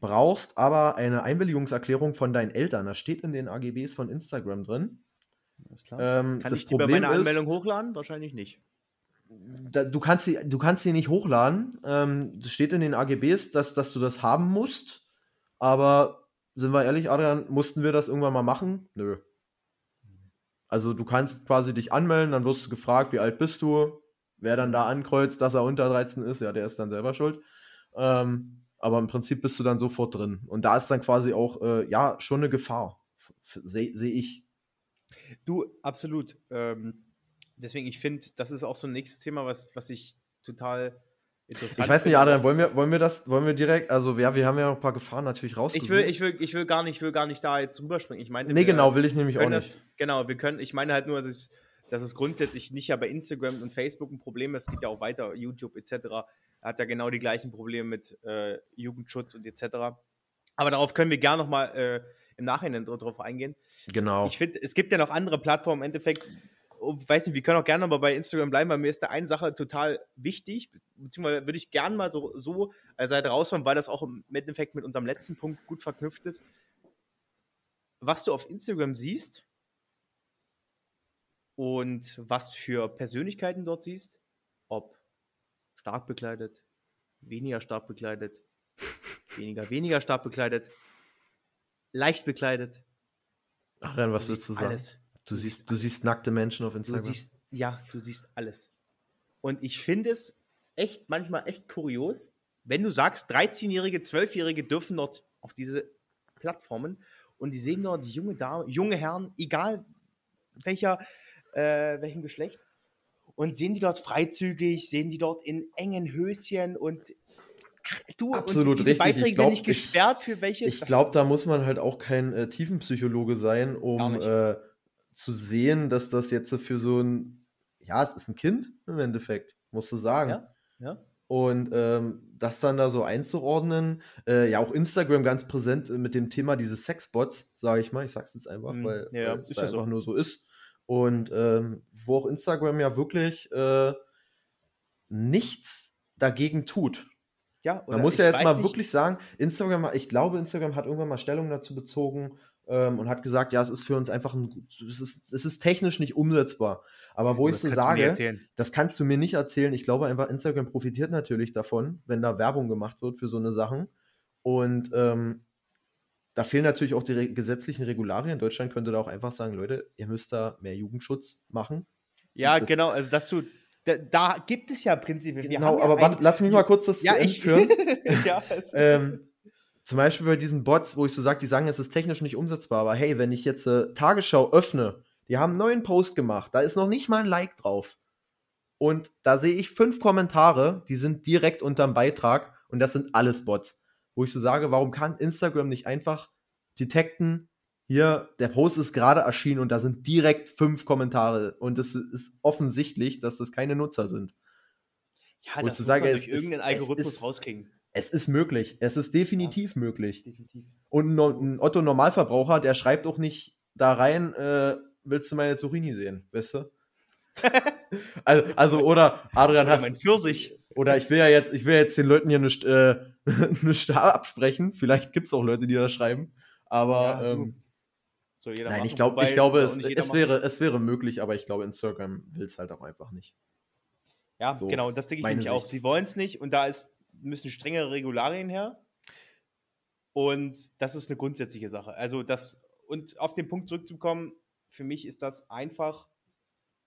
brauchst aber eine Einwilligungserklärung von deinen Eltern. Das steht in den AGBs von Instagram drin. Ähm, Kann ich die bei meiner ist, Anmeldung hochladen? Wahrscheinlich nicht. da, du, kannst sie, du kannst sie nicht hochladen. Ähm, das steht in den AGBs, dass, dass du das haben musst. Aber sind wir ehrlich, Adrian, mussten wir das irgendwann mal machen? Nö. Also du kannst quasi dich anmelden, dann wirst du gefragt, wie alt bist du? Wer dann da ankreuzt, dass er unter 13 ist, ja, der ist dann selber schuld. Ähm, aber im Prinzip bist du dann sofort drin. Und da ist dann quasi auch, äh, ja, schon eine Gefahr. Sehe seh ich. Du, absolut. Ähm, deswegen, ich finde, das ist auch so ein nächstes Thema, was, was ich total interessant Ich weiß nicht, finde. Adrian, wollen wir, wollen wir das, wollen wir direkt, also ja, wir haben ja noch ein paar Gefahren natürlich rausgesucht. Ich will, ich, will, ich, will gar nicht, ich will gar nicht da jetzt rüberspringen. Ich meinte, Nee, wir genau, will ich nämlich auch nicht. Das, genau, wir können, ich meine halt nur, dass es, dass es grundsätzlich nicht ja bei Instagram und Facebook ein Problem ist, es geht ja auch weiter, YouTube etc. hat ja genau die gleichen Probleme mit äh, Jugendschutz und etc. Aber darauf können wir gerne nochmal äh, im Nachhinein drauf eingehen. Genau. Ich finde, es gibt ja noch andere Plattformen im Endeffekt. Oh, weiß nicht, wir können auch gerne mal bei Instagram bleiben, weil mir ist da eine Sache total wichtig, beziehungsweise würde ich gerne mal so, so als Seite rausholen, weil das auch im Endeffekt mit unserem letzten Punkt gut verknüpft ist. Was du auf Instagram siehst und was für Persönlichkeiten dort siehst, ob stark bekleidet, weniger stark bekleidet, <laughs> weniger, weniger stark bekleidet, leicht bekleidet. Adrian, was Du willst du sagen? alles. Du siehst, du siehst nackte Menschen auf Du Instagram. siehst, ja, du siehst alles. Und ich finde es echt manchmal echt kurios, wenn du sagst, 13-Jährige, 12-Jährige dürfen dort auf diese Plattformen und die sehen dort junge Damen, junge Herren, egal welcher, äh, welchem Geschlecht, und sehen die dort freizügig, sehen die dort in engen Höschen und ach, du, Absolut und diese richtig. Ich Beiträge glaub, sind nicht ich- gesperrt für welche. ich glaube, da muss man halt auch kein äh, Tiefenpsychologe sein, um äh, zu sehen, dass das jetzt für so ein, ja, es ist ein Kind im Endeffekt, musst du sagen. Ja, ja. Und ähm, das dann da so einzuordnen, äh, ja, auch Instagram ganz präsent äh, mit dem Thema diese Sexbots, sage ich mal. Ich sag's jetzt einfach, Mm, weil, ja, weil es ja so. einfach nur so ist. Und ähm, wo auch Instagram ja wirklich äh, nichts dagegen tut. ja Man muss ja jetzt mal nicht- wirklich sagen, Instagram, ich glaube, Instagram hat irgendwann mal Stellung dazu bezogen ähm, und hat gesagt, ja, es ist für uns einfach ein, es ist, es ist technisch nicht umsetzbar. Aber wo ich so sage, das kannst du mir nicht erzählen. Ich glaube einfach, Instagram profitiert natürlich davon, wenn da Werbung gemacht wird für so eine Sachen. Und ähm, da fehlen natürlich auch die re gesetzlichen Regularien. Deutschland könnte da auch einfach sagen, Leute, ihr müsst da mehr Jugendschutz machen. Ja, das- genau, also dass du, da, da gibt es ja prinzipiell. Genau, ja aber ein- warte, lass mich mal kurz das ja, ich, führen. <laughs> ja, ähm, zum Beispiel bei diesen Bots, wo ich so sage, die sagen, es ist technisch nicht umsetzbar, aber hey, wenn ich jetzt äh, Tagesschau öffne, die haben einen neuen Post gemacht, da ist noch nicht mal ein Like drauf. Und da sehe ich fünf Kommentare, die sind direkt unterm Beitrag und das sind alles Bots. wo ich so sage, warum kann Instagram nicht einfach detekten, hier, der Post ist gerade erschienen und da sind direkt fünf Kommentare und es ist offensichtlich, dass das keine Nutzer sind. Ja, Wo das ich so muss sage, man es durch irgendeinen Algorithmus ist- rauskriegen. Es ist möglich. Es ist definitiv möglich. Definitiv. Und ein Otto Normalverbraucher, der schreibt auch nicht da rein, äh, willst du meine Zucchini sehen, weißt du? <laughs> also, also, oder Adrian Oder hast mein Pfirsich. oder ich will ja jetzt, ich will jetzt den Leuten hier nicht, äh, <laughs> nicht absprechen. Vielleicht gibt es auch Leute, die das schreiben. Aber Ja, ähm, jeder nein, machen, ich glaube, wobei ich glaube, es, auch es machen. wäre, es wäre möglich, aber ich glaube, Instagram will es halt auch einfach nicht. Ja, so genau, das denke ich nämlich auch. Sicht. Sie wollen es nicht und da ist, müssen strengere Regularien her. Und das ist eine grundsätzliche Sache. Also das, und auf den Punkt zurückzukommen, für mich ist das einfach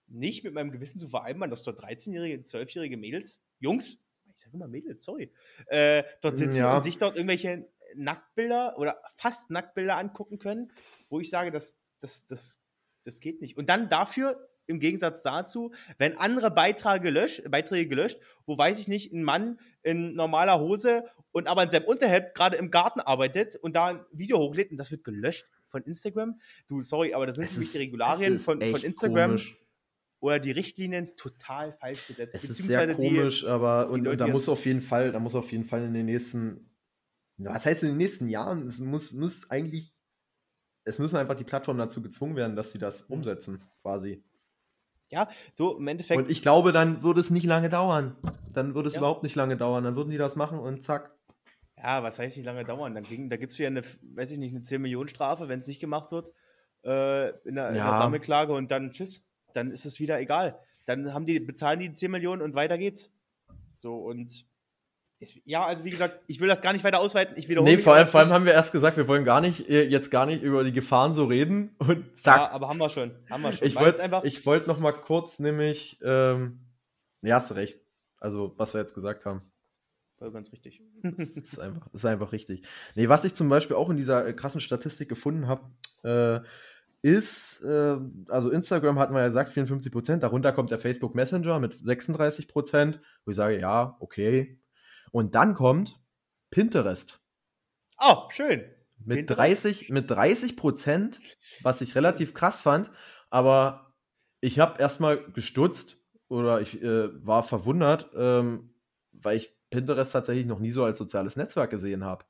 nicht mit meinem Gewissen zu vereinbaren, dass dort 13-jährige, 12-jährige Mädels, Jungs, ich sage immer Mädels, sorry, äh, dort sitzen Ja. und sich dort irgendwelche Nacktbilder oder fast Nacktbilder angucken können, wo ich sage, das, das, das, das geht nicht. Und dann dafür, im Gegensatz dazu, wenn andere Beiträge gelöscht, Beiträge gelöscht, wo weiß ich nicht, ein Mann in normaler Hose und aber in seinem Unterhemd gerade im Garten arbeitet und da ein Video hochlädt und das wird gelöscht von Instagram. Du, sorry, aber das sind Es mich die Regularien von, von Instagram komisch. oder die Richtlinien total falsch gesetzt. Es ist sehr komisch, aber und, und da die muss auf jeden Fall, da muss auf jeden Fall in den nächsten, was heißt in den nächsten Jahren? Es muss, muss eigentlich, es müssen einfach die Plattformen dazu gezwungen werden, dass sie das Mhm. umsetzen, quasi. Ja, so im Endeffekt. Und ich glaube, dann würde es nicht lange dauern. Dann würde es Ja. überhaupt nicht lange dauern. Dann würden die das machen und zack. Ja, was heißt nicht lange dauern? Dann ging, da gibt es ja eine, weiß ich nicht, eine 10 Millionen Strafe, wenn es nicht gemacht wird, äh, in, der, in der Ja. Sammelklage und dann tschüss. Dann ist es wieder egal. Dann haben die, bezahlen die 10 Millionen und weiter geht's. So und ja, also wie gesagt, ich will das gar nicht weiter ausweiten. Ich wiederhole Nee, vor allem, vor allem haben wir erst gesagt, wir wollen gar nicht, äh, jetzt gar nicht über die Gefahren so reden. Und zack. Ja, aber haben wir schon. Haben wir schon. ich wollte einfach. ich noch mal kurz nämlich, ähm, ja, hast du recht. Also, was wir jetzt gesagt haben. Voll ganz richtig. Das ist einfach, ist einfach richtig. Nee, was ich zum Beispiel auch in dieser äh, krassen Statistik gefunden habe, äh, ist, äh, also Instagram hatten wir ja gesagt, 54 Prozent, darunter kommt der Facebook Messenger mit 36 Prozent, wo ich sage, ja, okay. Und dann kommt Pinterest Oh, schön. mit Pinterest. 30, mit 30 Prozent, was ich relativ krass fand, aber ich habe erstmal gestutzt oder ich äh, war verwundert, ähm, weil ich Pinterest tatsächlich noch nie so als soziales Netzwerk gesehen habe.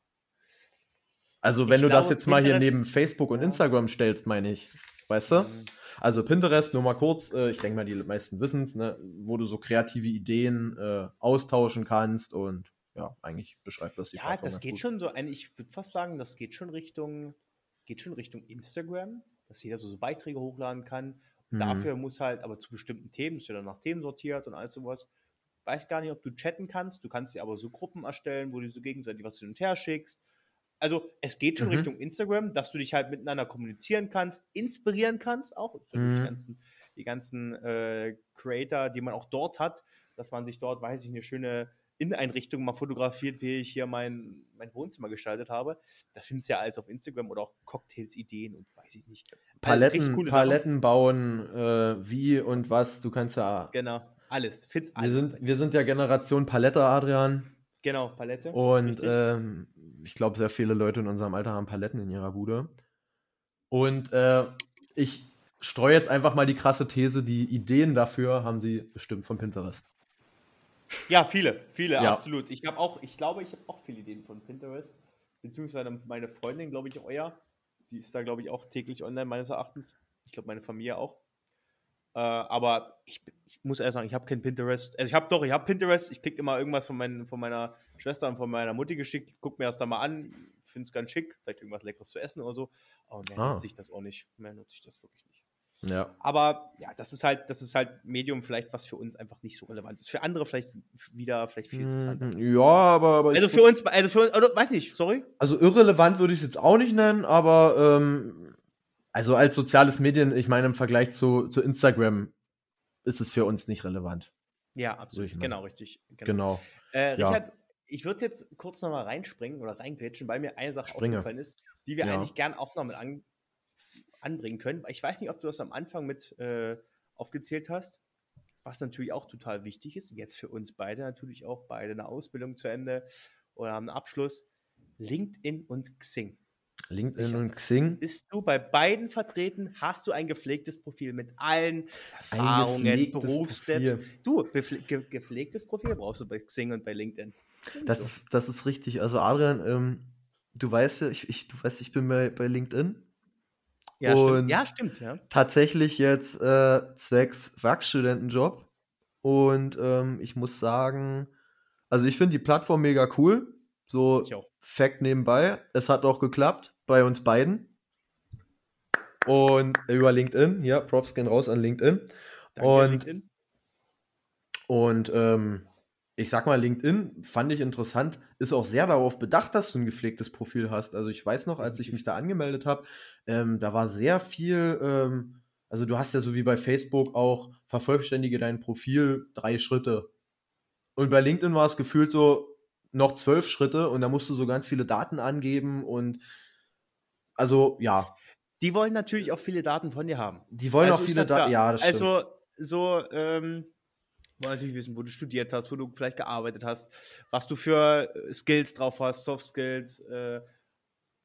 Also, wenn Ich du das glaube, jetzt mal hier Pinterest- neben Facebook und. Instagram stellst, meine ich. Weißt du? Mhm. Also Pinterest, nur mal kurz, äh, ich denke mal, die meisten wissen es, ne, wo du so kreative Ideen äh, austauschen kannst und ja, eigentlich beschreibt das die Ja, Plattform das geht gut. schon so ein, ich würde fast sagen, das geht schon Richtung, geht schon Richtung Instagram, dass jeder so, so Beiträge hochladen kann. Mhm. Dafür muss halt, aber zu bestimmten Themen, ist ja dann nach Themen sortiert und alles sowas. Weiß gar nicht, ob du chatten kannst. Du kannst dir aber so Gruppen erstellen, wo du so gegenseitig was hin und her schickst. Also es geht schon Mhm. Richtung Instagram, dass du dich halt miteinander kommunizieren kannst, inspirieren kannst, auch für Mhm. die ganzen, die ganzen äh, Creator, die man auch dort hat, dass man sich dort, weiß ich, eine schöne Inneneinrichtung mal fotografiert, wie ich hier mein, mein Wohnzimmer gestaltet habe. Das findest du ja alles auf Instagram oder auch Cocktails, Ideen und weiß ich nicht. Paletten, Sachen. Paletten bauen, äh, wie und was, du kannst ja. Genau, alles. Wir alles. sind, wir sind ja Generation Palette, Adrian. genau, Palette. Und ähm, ich glaube, sehr viele Leute in unserem Alter haben Paletten in ihrer Bude. Und äh, ich streue jetzt einfach mal die krasse These, die Ideen dafür haben sie bestimmt von Pinterest. Ja, viele, viele, Ja. absolut. Ich habe auch, ich glaube, ich habe auch viele Ideen von Pinterest, beziehungsweise meine Freundin, glaube ich, euer, die ist da, glaube ich, auch täglich online, meines Erachtens. Ich glaube, meine Familie auch. Äh, aber ich, ich muss ehrlich sagen, ich habe kein Pinterest. Also ich habe doch, ich habe Pinterest. Ich kriege immer irgendwas von, meinen, von meiner Schwester und von meiner Mutti geschickt. Guck mir das da mal an. Finde es ganz schick. Vielleicht irgendwas Leckeres zu essen oder so. Aber mehr Ah. nutze ich das auch nicht. Mehr nutze ich das wirklich nicht. Ja. Aber ja, das ist halt, das ist halt Medium vielleicht, was für uns einfach nicht so relevant ist. Für andere vielleicht wieder vielleicht viel interessanter. Mhm, Ja, aber, aber Also ich- für uns, also für uns, oder, weiß nicht, sorry. also irrelevant würde ich es jetzt auch nicht nennen, aber ähm, also als soziales Medien, ich meine im Vergleich zu, zu Instagram ist es für uns nicht relevant. Ja, absolut. ich. Genau, richtig. Genau. Äh, Ja. Richard, ich würde jetzt kurz nochmal reinspringen oder reingrätschen, weil mir eine Sache Springe. aufgefallen ist, die wir Ja. eigentlich gern auch noch mit an, anbringen können. Ich weiß nicht, ob du das am Anfang mit äh, aufgezählt hast, was natürlich auch total wichtig ist. Jetzt für uns beide natürlich auch beide eine Ausbildung zu Ende oder haben einen Abschluss. LinkedIn und Xing. LinkedIn und Xing. Bist du bei beiden vertreten? Hast du ein gepflegtes Profil mit allen Erfahrungen, Berufssteps? Du, gepflegtes Profil brauchst du bei Xing und bei LinkedIn. Das ist, das ist richtig. Also Adrian, ähm, du weißt ja, ich, ich, du weißt, ich bin bei, bei LinkedIn. Ja, Und- stimmt. Ja, stimmt, ja. Tatsächlich jetzt äh, zwecks Werkstudentenjob. Und ähm, ich muss sagen, also ich finde die Plattform mega cool. So. Fact nebenbei, es hat auch geklappt bei uns beiden. Und über LinkedIn, ja, Props gehen raus an LinkedIn. Danke, Und- LinkedIn. Und ähm, ich sag mal, LinkedIn fand ich interessant, ist auch sehr darauf bedacht, dass du ein gepflegtes Profil hast. Also ich weiß noch, als ich mich da angemeldet habe, ähm, da war sehr viel, ähm, also du hast ja so wie bei Facebook auch, vervollständige dein Profil drei Schritte. Und bei LinkedIn war es gefühlt so noch zwölf Schritte und da musst du so ganz viele Daten angeben und also ja, Die wollen natürlich auch viele Daten von dir haben. die wollen Also auch viele. Daten. Ja, das stimmt. Also, so, ähm, wollen natürlich wissen, wo du studiert hast, wo du vielleicht gearbeitet hast, was du für äh, Skills drauf hast, Soft Skills äh,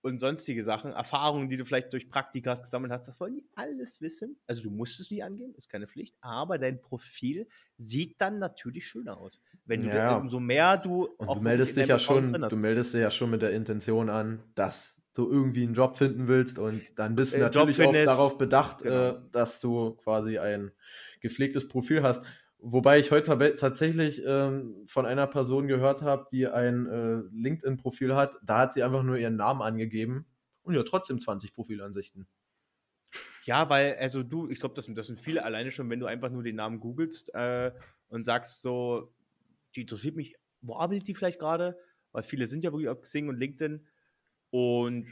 und sonstige Sachen, Erfahrungen, die du vielleicht durch Praktikas gesammelt hast, das wollen die alles wissen. Also du musst es nicht angeben, ist keine Pflicht, aber dein Profil sieht dann natürlich schöner aus. Wenn du Ja. umso mehr du Und du meldest dich ja schon, du meldest dich ja schon mit der Intention an, dass du irgendwie einen Job finden willst und dann bist du Äh, natürlich auch darauf bedacht, genau. äh, dass du quasi ein gepflegtes Profil hast. Wobei ich heute tatsächlich ähm, von einer Person gehört habe, die ein äh, LinkedIn-Profil hat. Da hat sie einfach nur ihren Namen angegeben und ja trotzdem 20 Profilansichten. Ja, weil, also du, ich glaube, das, sind- das sind viele alleine schon, wenn du einfach nur den Namen googelst äh, und sagst so, die interessiert mich, wo arbeitet die vielleicht gerade? Weil viele sind ja wirklich auf Xing und LinkedIn. Und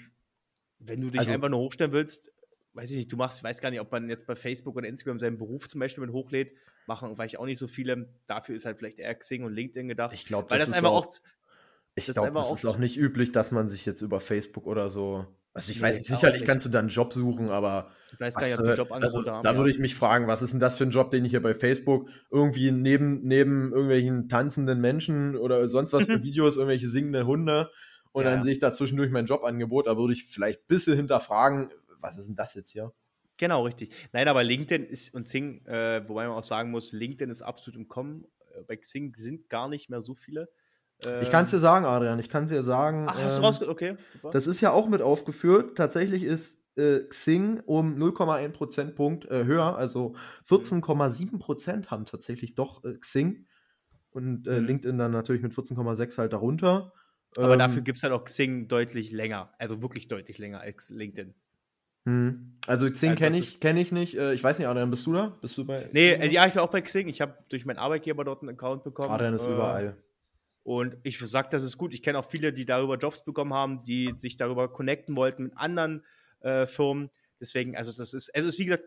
wenn du dich Also- einfach nur hochstellen willst, weiß ich nicht, du machst, ich weiß gar nicht, ob man jetzt bei Facebook oder Instagram seinen Beruf zum Beispiel mit hochlädt, machen vielleicht auch nicht so viele. Dafür ist halt vielleicht eher Xing und LinkedIn gedacht. Ich glaube, weil das, das, ist einfach auch, auch, ich glaube, auch ist auch nicht üblich, dass man sich jetzt über Facebook oder so. Also ich Nee, weiß, sicherlich kannst du dann einen Job suchen, aber ich weiß gar nicht, ob die äh, Jobangebote also, haben. da ja. würde ich mich fragen, was ist denn das für ein Job, den ich hier bei Facebook irgendwie neben, neben irgendwelchen tanzenden Menschen oder sonst was für <laughs> Videos, irgendwelche singenden Hunde und Ja, dann sehe ich da zwischendurch mein Jobangebot, da würde ich vielleicht ein bisschen hinterfragen, was ist denn das jetzt hier? Genau, richtig. Nein, aber LinkedIn ist und Xing, äh, wobei man auch sagen muss, LinkedIn ist absolut im Kommen. Äh, Bei Xing sind gar nicht mehr so viele. Ich kann es dir Ähm, sagen, Adrian, ich kann es dir sagen. Ach, hast du ähm, rausge... Okay, super. Das ist ja auch mit aufgeführt. Tatsächlich ist äh, Xing um 0,1 Prozentpunkt äh, höher. Also 14,7 Prozent haben tatsächlich doch äh, Xing. Und Mhm. LinkedIn dann natürlich mit 14,6 halt darunter. aber Ähm, dafür gibt es halt auch Xing deutlich länger. Also wirklich deutlich länger als LinkedIn. Hm. Also Xing Also kenne ich, kenn ich nicht. Äh, ich weiß nicht, Adrian, bist du da? Bist du bei Nee, Xing also noch? ja, ich bin auch bei Xing. Ich habe durch meinen Arbeitgeber dort einen Account bekommen. Adrian ist äh, überall. Und ich sage, das ist gut. Ich kenne auch viele, die darüber Jobs bekommen haben, die sich darüber connecten wollten mit anderen äh, Firmen. Deswegen, also das ist, also es ist wie gesagt,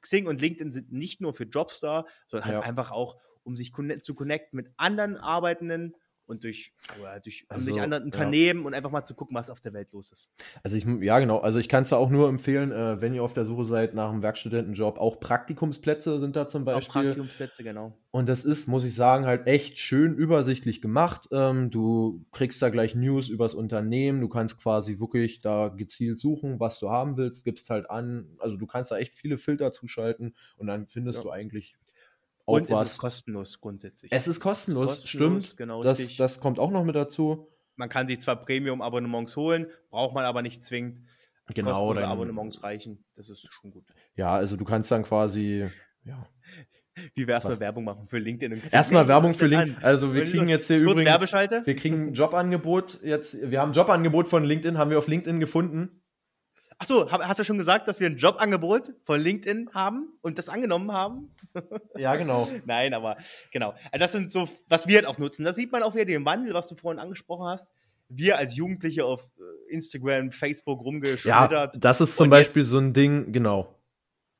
Xing und LinkedIn sind nicht nur für Jobs da, sondern halt Ja. einfach auch, um sich zu connecten mit anderen Arbeitenden und durch, oder durch, um durch Also, anderen ja. Unternehmen und einfach mal zu gucken, was auf der Welt los ist. Also ich, ja genau, also ich kann es auch nur empfehlen, äh, wenn ihr auf der Suche seid nach einem Werkstudentenjob, auch Praktikumsplätze sind da zum Auch Beispiel. Praktikumsplätze, genau. Und das ist, muss ich sagen, halt echt schön übersichtlich gemacht. Ähm, du kriegst da gleich News übers Unternehmen. Du kannst quasi wirklich da gezielt suchen, was du haben willst, gibst halt an. Also du kannst da echt viele Filter zuschalten und dann findest Ja. du eigentlich auch Und es was. ist kostenlos grundsätzlich. es ist kostenlos, kostenlos, stimmt. genau das, richtig. das kommt auch noch mit dazu. Man kann sich zwar Premium-Abonnements holen, braucht man aber nicht zwingend. Genau, dann- Abonnements reichen. Das ist schon gut. Ja, also du kannst dann quasi, ja. Wie wir erstmal? Werbung machen für LinkedIn und Xing. Erstmal Werbung für <laughs> LinkedIn. Also wir kriegen jetzt hier übrigens, wir kriegen ein Jobangebot jetzt, wir haben ein Jobangebot von LinkedIn, haben wir auf LinkedIn gefunden. Achso, hast du schon gesagt, dass wir ein Jobangebot von LinkedIn haben und das angenommen haben? Ja, genau. <laughs> Nein, aber genau. Also Das sind so, was wir halt auch nutzen. Da sieht man auch wieder den Wandel, was du vorhin angesprochen hast. Wir als Jugendliche auf äh, Instagram, Facebook Ja, rumgeschlittert. das ist zum Beispiel jetzt- so ein Ding, genau.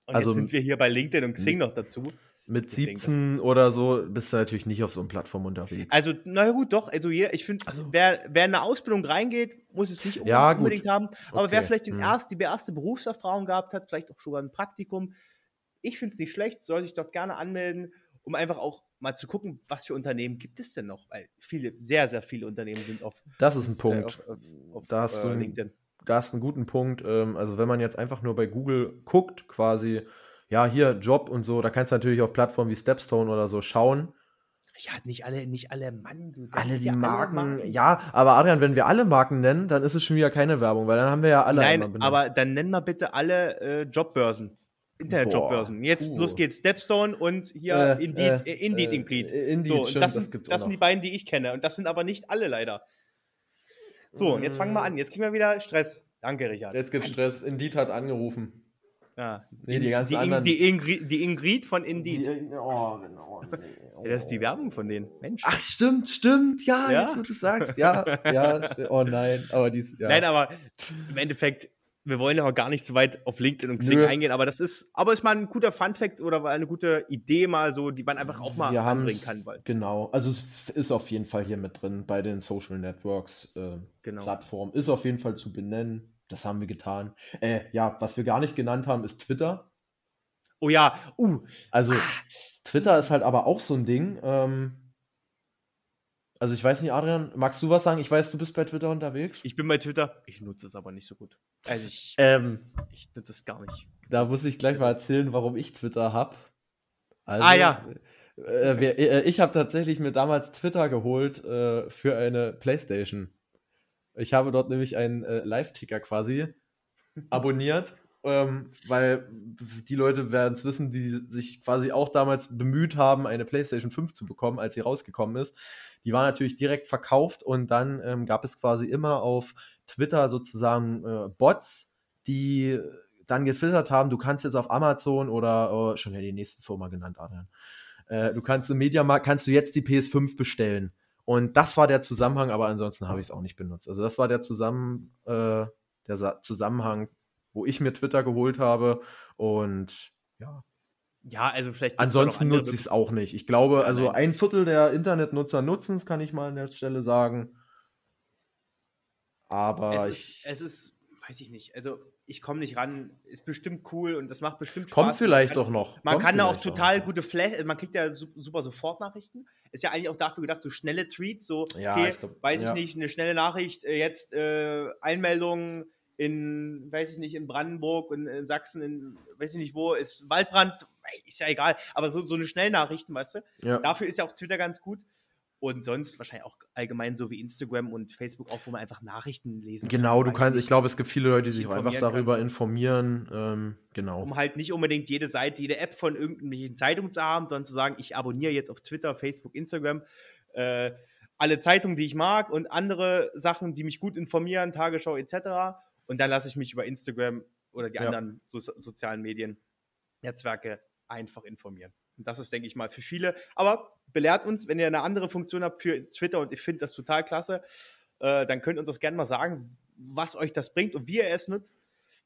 und also- jetzt sind wir hier bei LinkedIn und Xing noch dazu. Mit Deswegen 17 oder so bist du natürlich nicht auf so einer Plattform unterwegs. Also, na gut, doch. Also, ich finde, Also- wer, wer in eine Ausbildung reingeht, muss es nicht unbedingt, gut. haben. Aber wer Okay, vielleicht den hm. erst, die erste Berufserfahrung gehabt hat, vielleicht auch schon ein Praktikum, ich finde es nicht schlecht, soll sich dort gerne anmelden um einfach auch mal zu gucken, was für Unternehmen gibt es denn noch? Weil viele, sehr, sehr viele Unternehmen sind auf Das ist ein äh, Punkt. auf, auf, auf Da hast äh, du einen- LinkedIn. da hast einen guten Punkt. Ähm, also wenn man jetzt einfach nur bei Google guckt, quasi, ja, hier Job und so, da kannst du natürlich auf Plattformen wie Stepstone oder so schauen. Ja, nicht alle, nicht alle Mann, du. Alle die ja Marken, ja, aber Adrian, wenn wir alle Marken nennen, dann ist es schon wieder keine Werbung, weil dann haben wir ja alle Nein, aber dann nennen wir bitte alle äh, Jobbörsen. Internet-Jobbörsen. Jetzt puh. los geht's. Stepstone und hier Äh, Indeed, äh, äh, Indeed äh, Indeed. äh, Indeed, so, stimmt, das, das sind, das auch sind die beiden, die ich kenne. Und das sind aber nicht alle leider. So, und jetzt fangen wir an. Jetzt kriegen wir wieder Stress. Danke, Richard. Jetzt gibt Stress. Indeed hat angerufen. Ja. Nee, die ganzen die, anderen- die, Ingrid, die Ingrid von Indeed. Die, oh, genau. nee, oh. ja, das ist die Werbung von denen. Mensch. Ach, stimmt, stimmt. Ja, Ja? jetzt wo du sagst. Ja, ja. Oh nein, aber dies. Ja. Nein, aber im Endeffekt, wir wollen ja auch gar nicht so weit auf LinkedIn und Xing Nö. eingehen, aber das ist, aber ist mal ein guter Fun-Fact oder eine gute Idee mal so, die man einfach auch mal wir anbringen kann. Weil, Genau, also es ist auf jeden Fall hier mit drin bei den Social Networks äh, Genau. Plattformen. Ist auf jeden Fall zu benennen. Das haben wir getan. Äh, ja, was wir gar nicht genannt haben, ist Twitter. oh ja, uh, Also Twitter ist halt aber auch so ein Ding. Ähm, also ich weiß nicht, Adrian, magst du was sagen? Ich weiß, du bist bei Twitter unterwegs. ich bin bei Twitter, ich nutze es aber nicht so gut. Also ich, Ähm, ich nutze es gar nicht. da muss ich gleich mal erzählen, warum ich Twitter habe. Also, Ah, ja. Äh, wir, äh, ich habe tatsächlich mir damals Twitter geholt äh, für eine Playstation. Ich habe dort nämlich einen äh, Live-Ticker quasi abonniert, ähm, weil die Leute werden es wissen, die sich quasi auch damals bemüht haben, eine PlayStation 5 zu bekommen, als sie rausgekommen ist. Die war natürlich direkt verkauft und dann ähm, gab es quasi immer auf Twitter sozusagen äh, Bots, die dann gefiltert haben, du kannst jetzt auf Amazon oder oh, schon ja die nächste Firma genannt, Adrian. Äh, du kannst im Mediamarkt, kannst du jetzt die PS5 bestellen. Und das war der Zusammenhang, aber ansonsten habe ich es auch nicht benutzt. Also das war der, Zusammen, äh, der Sa Zusammenhang, wo ich mir Twitter geholt habe. Und ja, Ja, also vielleicht. ansonsten nutze ich es auch nicht. Ich glaube, also ein Viertel der Internetnutzer nutzen es, kann ich mal an der Stelle sagen. Aber es, ich ist, es ist, weiß ich nicht, also ich komme nicht ran, ist bestimmt cool und das macht bestimmt Spaß. kommt vielleicht man doch noch. Man kommt kann da auch total gute Flash, man kriegt ja su- super Sofortnachrichten. Ist ja eigentlich auch dafür gedacht, so schnelle Tweets, so, Ja, okay, ich glaub, weiß ja. ich nicht, eine schnelle Nachricht, äh, jetzt äh, Einmeldung in, weiß ich nicht, in Brandenburg und in Sachsen, in, weiß ich nicht wo, ist Waldbrand, ist ja egal, aber so, so eine Schnellnachrichten, weißt du? Ja. Dafür ist ja auch Twitter ganz gut. Und sonst wahrscheinlich auch allgemein so wie Instagram und Facebook auch, wo man einfach Nachrichten lesen Genau, du weiß kannst, nicht. ich glaube, es gibt viele Leute, die sich auch einfach darüber kann. informieren. Ähm, genau. um halt nicht unbedingt jede Seite, jede App von irgendeiner Zeitung zu haben, sondern zu sagen, ich abonniere jetzt auf Twitter, Facebook, Instagram äh, alle Zeitungen, die ich mag und andere Sachen, die mich gut informieren, Tagesschau etc. Und dann lasse ich mich über Instagram oder die Ja. anderen so sozialen Medien, Netzwerke einfach informieren. Und das ist, denke ich mal, für viele. Aber belehrt uns, wenn ihr eine andere Funktion habt für Twitter und ich finde das total klasse, äh, dann könnt ihr uns das gerne mal sagen, was euch das bringt und wie ihr es nutzt.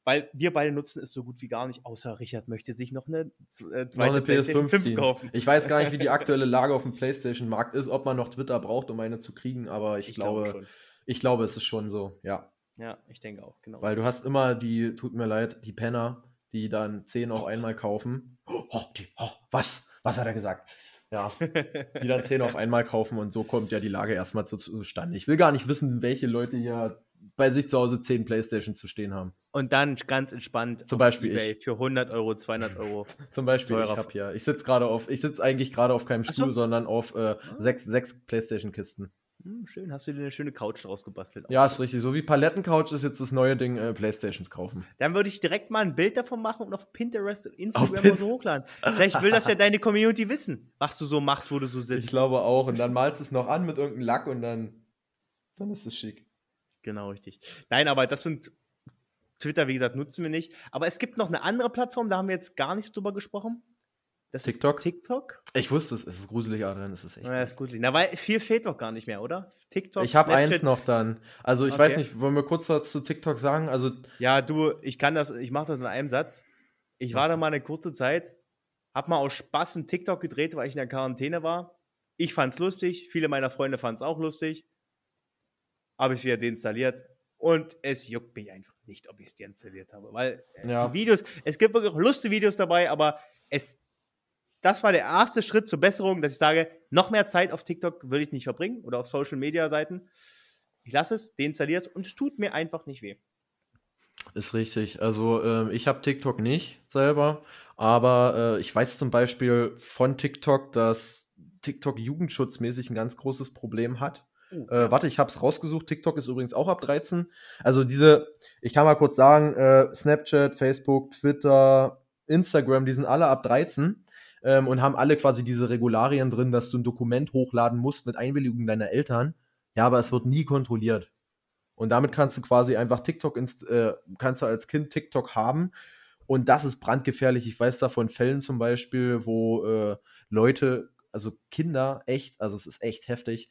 Weil wir beide nutzen es so gut wie gar nicht, außer Richard möchte sich noch eine äh, Noch zweite eine PlayStation PS5 5 ziehen. kaufen. Ich weiß gar nicht, wie die <laughs> aktuelle Lage auf dem PlayStation-Markt ist, ob man noch Twitter braucht, um eine zu kriegen, aber ich, glaube, schon. ich glaube, es ist schon so, ja. Ja, ich denke auch, genau. Weil du hast immer die, tut mir leid, die Penner, die dann 10 auf einmal kaufen. Oh, die, oh, was? Was hat er gesagt? Ja, die dann 10 auf einmal kaufen und so kommt ja die Lage erstmal zu, zustande. Ich will gar nicht wissen, welche Leute hier bei sich zu Hause 10 Playstation zu stehen haben. und dann ganz entspannt Zum Beispiel eBay ich. für 100 Euro, 200 Euro. <laughs> Zum Beispiel, ich habe hier, ich sitze gerade auf, ich sitze eigentlich gerade auf keinem Ach so. Stuhl, sondern auf äh, sechs, sechs Playstation-Kisten. Hm, schön, hast du dir eine schöne Couch draus gebastelt. Ja, ist richtig. So wie Palettencouch ist jetzt das neue Ding, äh, Playstations kaufen. Dann würde ich direkt mal ein Bild davon machen und auf Pinterest und Instagram Auf Pin- so hochladen. Vielleicht will das ja deine Community wissen, was du so machst, wo du so Ich sitzt. glaube auch. Und dann malst du es noch an mit irgendeinem Lack und dann, dann ist es schick. Genau, richtig. Nein, aber das sind Twitter, wie gesagt, nutzen wir nicht. Aber es gibt noch eine andere Plattform, da haben wir jetzt gar nicht drüber gesprochen. Das TikTok? ist TikTok. Ich wusste es, es ist gruselig, Adrian, es ist echt. Ja, ist gut. Na, weil viel fehlt doch gar nicht mehr, oder? TikTok. ich habe eins noch dann. Also ich Okay. weiß nicht, wollen wir kurz was zu TikTok sagen? Also Ja, du, ich kann das, ich mache das in einem Satz. Ich war da mal eine kurze Zeit, hab mal aus Spaß einen TikTok gedreht, weil ich in der Quarantäne war. Ich fand's lustig, viele meiner Freunde fanden es auch lustig. Habe ich wieder deinstalliert und es juckt mich einfach nicht, ob ich es deinstalliert habe, weil äh, Ja. die Videos, es gibt wirklich lustige Videos dabei, aber es das war der erste Schritt zur Besserung, dass ich sage, noch mehr Zeit auf TikTok würde ich nicht verbringen oder auf Social Media Seiten. Ich lasse es, deinstalliere es und es tut mir einfach nicht weh. Ist richtig. Also äh, ich habe TikTok nicht selber, aber äh, ich weiß zum Beispiel von TikTok, dass TikTok jugendschutzmäßig ein ganz großes Problem hat. Uh, äh, warte, ich habe es rausgesucht. TikTok ist übrigens auch ab 13. Also diese, ich kann mal kurz sagen, äh, Snapchat, Facebook, Twitter, Instagram, die sind alle ab 13 ähm, und haben alle quasi diese Regularien drin, dass du ein Dokument hochladen musst mit Einwilligung deiner Eltern. Ja, aber es wird nie kontrolliert. Und damit kannst du quasi einfach TikTok, ins, äh, kannst du als Kind TikTok haben. Und das ist brandgefährlich. Ich weiß da von Fällen zum Beispiel, wo äh, Leute, also Kinder, echt, also es ist echt heftig,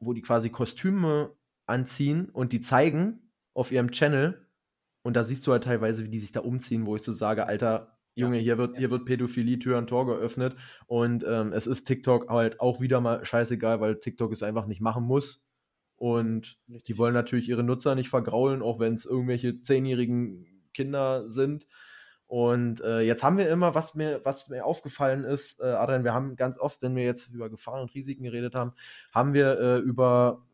wo die quasi Kostüme anziehen und die zeigen auf ihrem Channel. Und da siehst du halt teilweise, wie die sich da umziehen, wo ich so sage, Alter, Junge, hier wird, hier wird Pädophilie Tür und Tor geöffnet. Und ähm, es ist TikTok halt auch wieder mal scheißegal, weil TikTok es einfach nicht machen muss. Und die wollen natürlich ihre Nutzer nicht vergraulen, auch wenn es irgendwelche zehnjährigen Kinder sind. Und äh, jetzt haben wir immer, was mir, was mir aufgefallen ist, äh, Adrian, wir haben ganz oft, wenn wir jetzt über Gefahren und Risiken geredet haben, haben wir äh, über,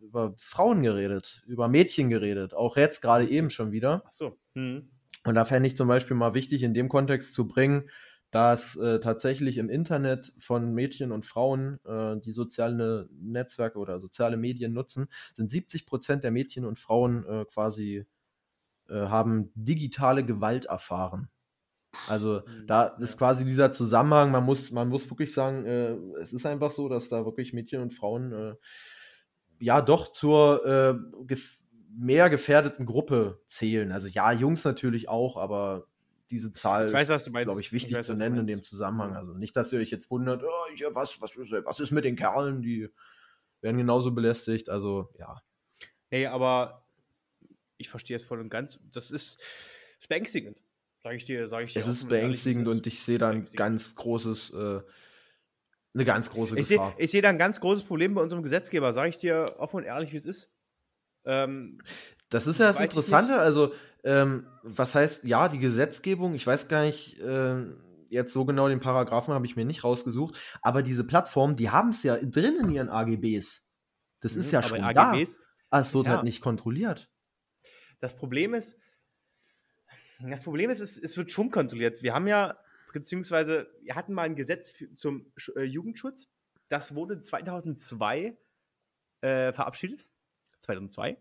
über Frauen geredet, über Mädchen geredet, auch jetzt gerade eben schon wieder. Ach so. Hm. Und da fände ich zum Beispiel mal wichtig, in dem Kontext zu bringen, dass äh, tatsächlich im Internet von Mädchen und Frauen, äh, die soziale Netzwerke oder soziale Medien nutzen, sind 70 Prozent der Mädchen und Frauen äh, quasi äh, haben digitale Gewalt erfahren. Also hm, da ist quasi dieser Zusammenhang, man muss, man muss wirklich sagen, äh, es ist einfach so, dass da wirklich Mädchen und Frauen äh, ja doch zur gef mehr gefährdeten Gruppe zählen. Also ja, Jungs natürlich auch, aber diese Zahl weiß, ist, glaube ich, wichtig ich weiß, zu nennen in dem Zusammenhang. Also nicht, dass ihr euch jetzt wundert, oh, ja, was, was, was ist mit den Kerlen, die werden genauso belästigt. Also ja. Nee, aber ich verstehe es voll und ganz. Das ist, beängstigend. Sage ich dir, sage ich dir. Es ist beängstigend und ich sehe da ein ganz großes, äh, eine ganz große Gefahr. Seh, ich sehe da ein ganz großes Problem bei unserem Gesetzgeber, sage ich dir offen und ehrlich, wie es ist. Ähm, das ist ja das Interessante. Also, ähm, was heißt, ja, die Gesetzgebung, ich weiß gar nicht, äh, jetzt so genau den Paragraphen habe ich mir nicht rausgesucht, aber diese Plattformen, die haben es ja drin in ihren AGBs. Das mhm, ist ja schon AGBs, da. Aber es wird ja. halt nicht kontrolliert. Das Problem ist, das Problem ist, es, es, wird schon kontrolliert. Wir haben ja, beziehungsweise, wir hatten mal ein Gesetz für, zum äh, Jugendschutz. Das wurde 2002 äh, verabschiedet. 2002.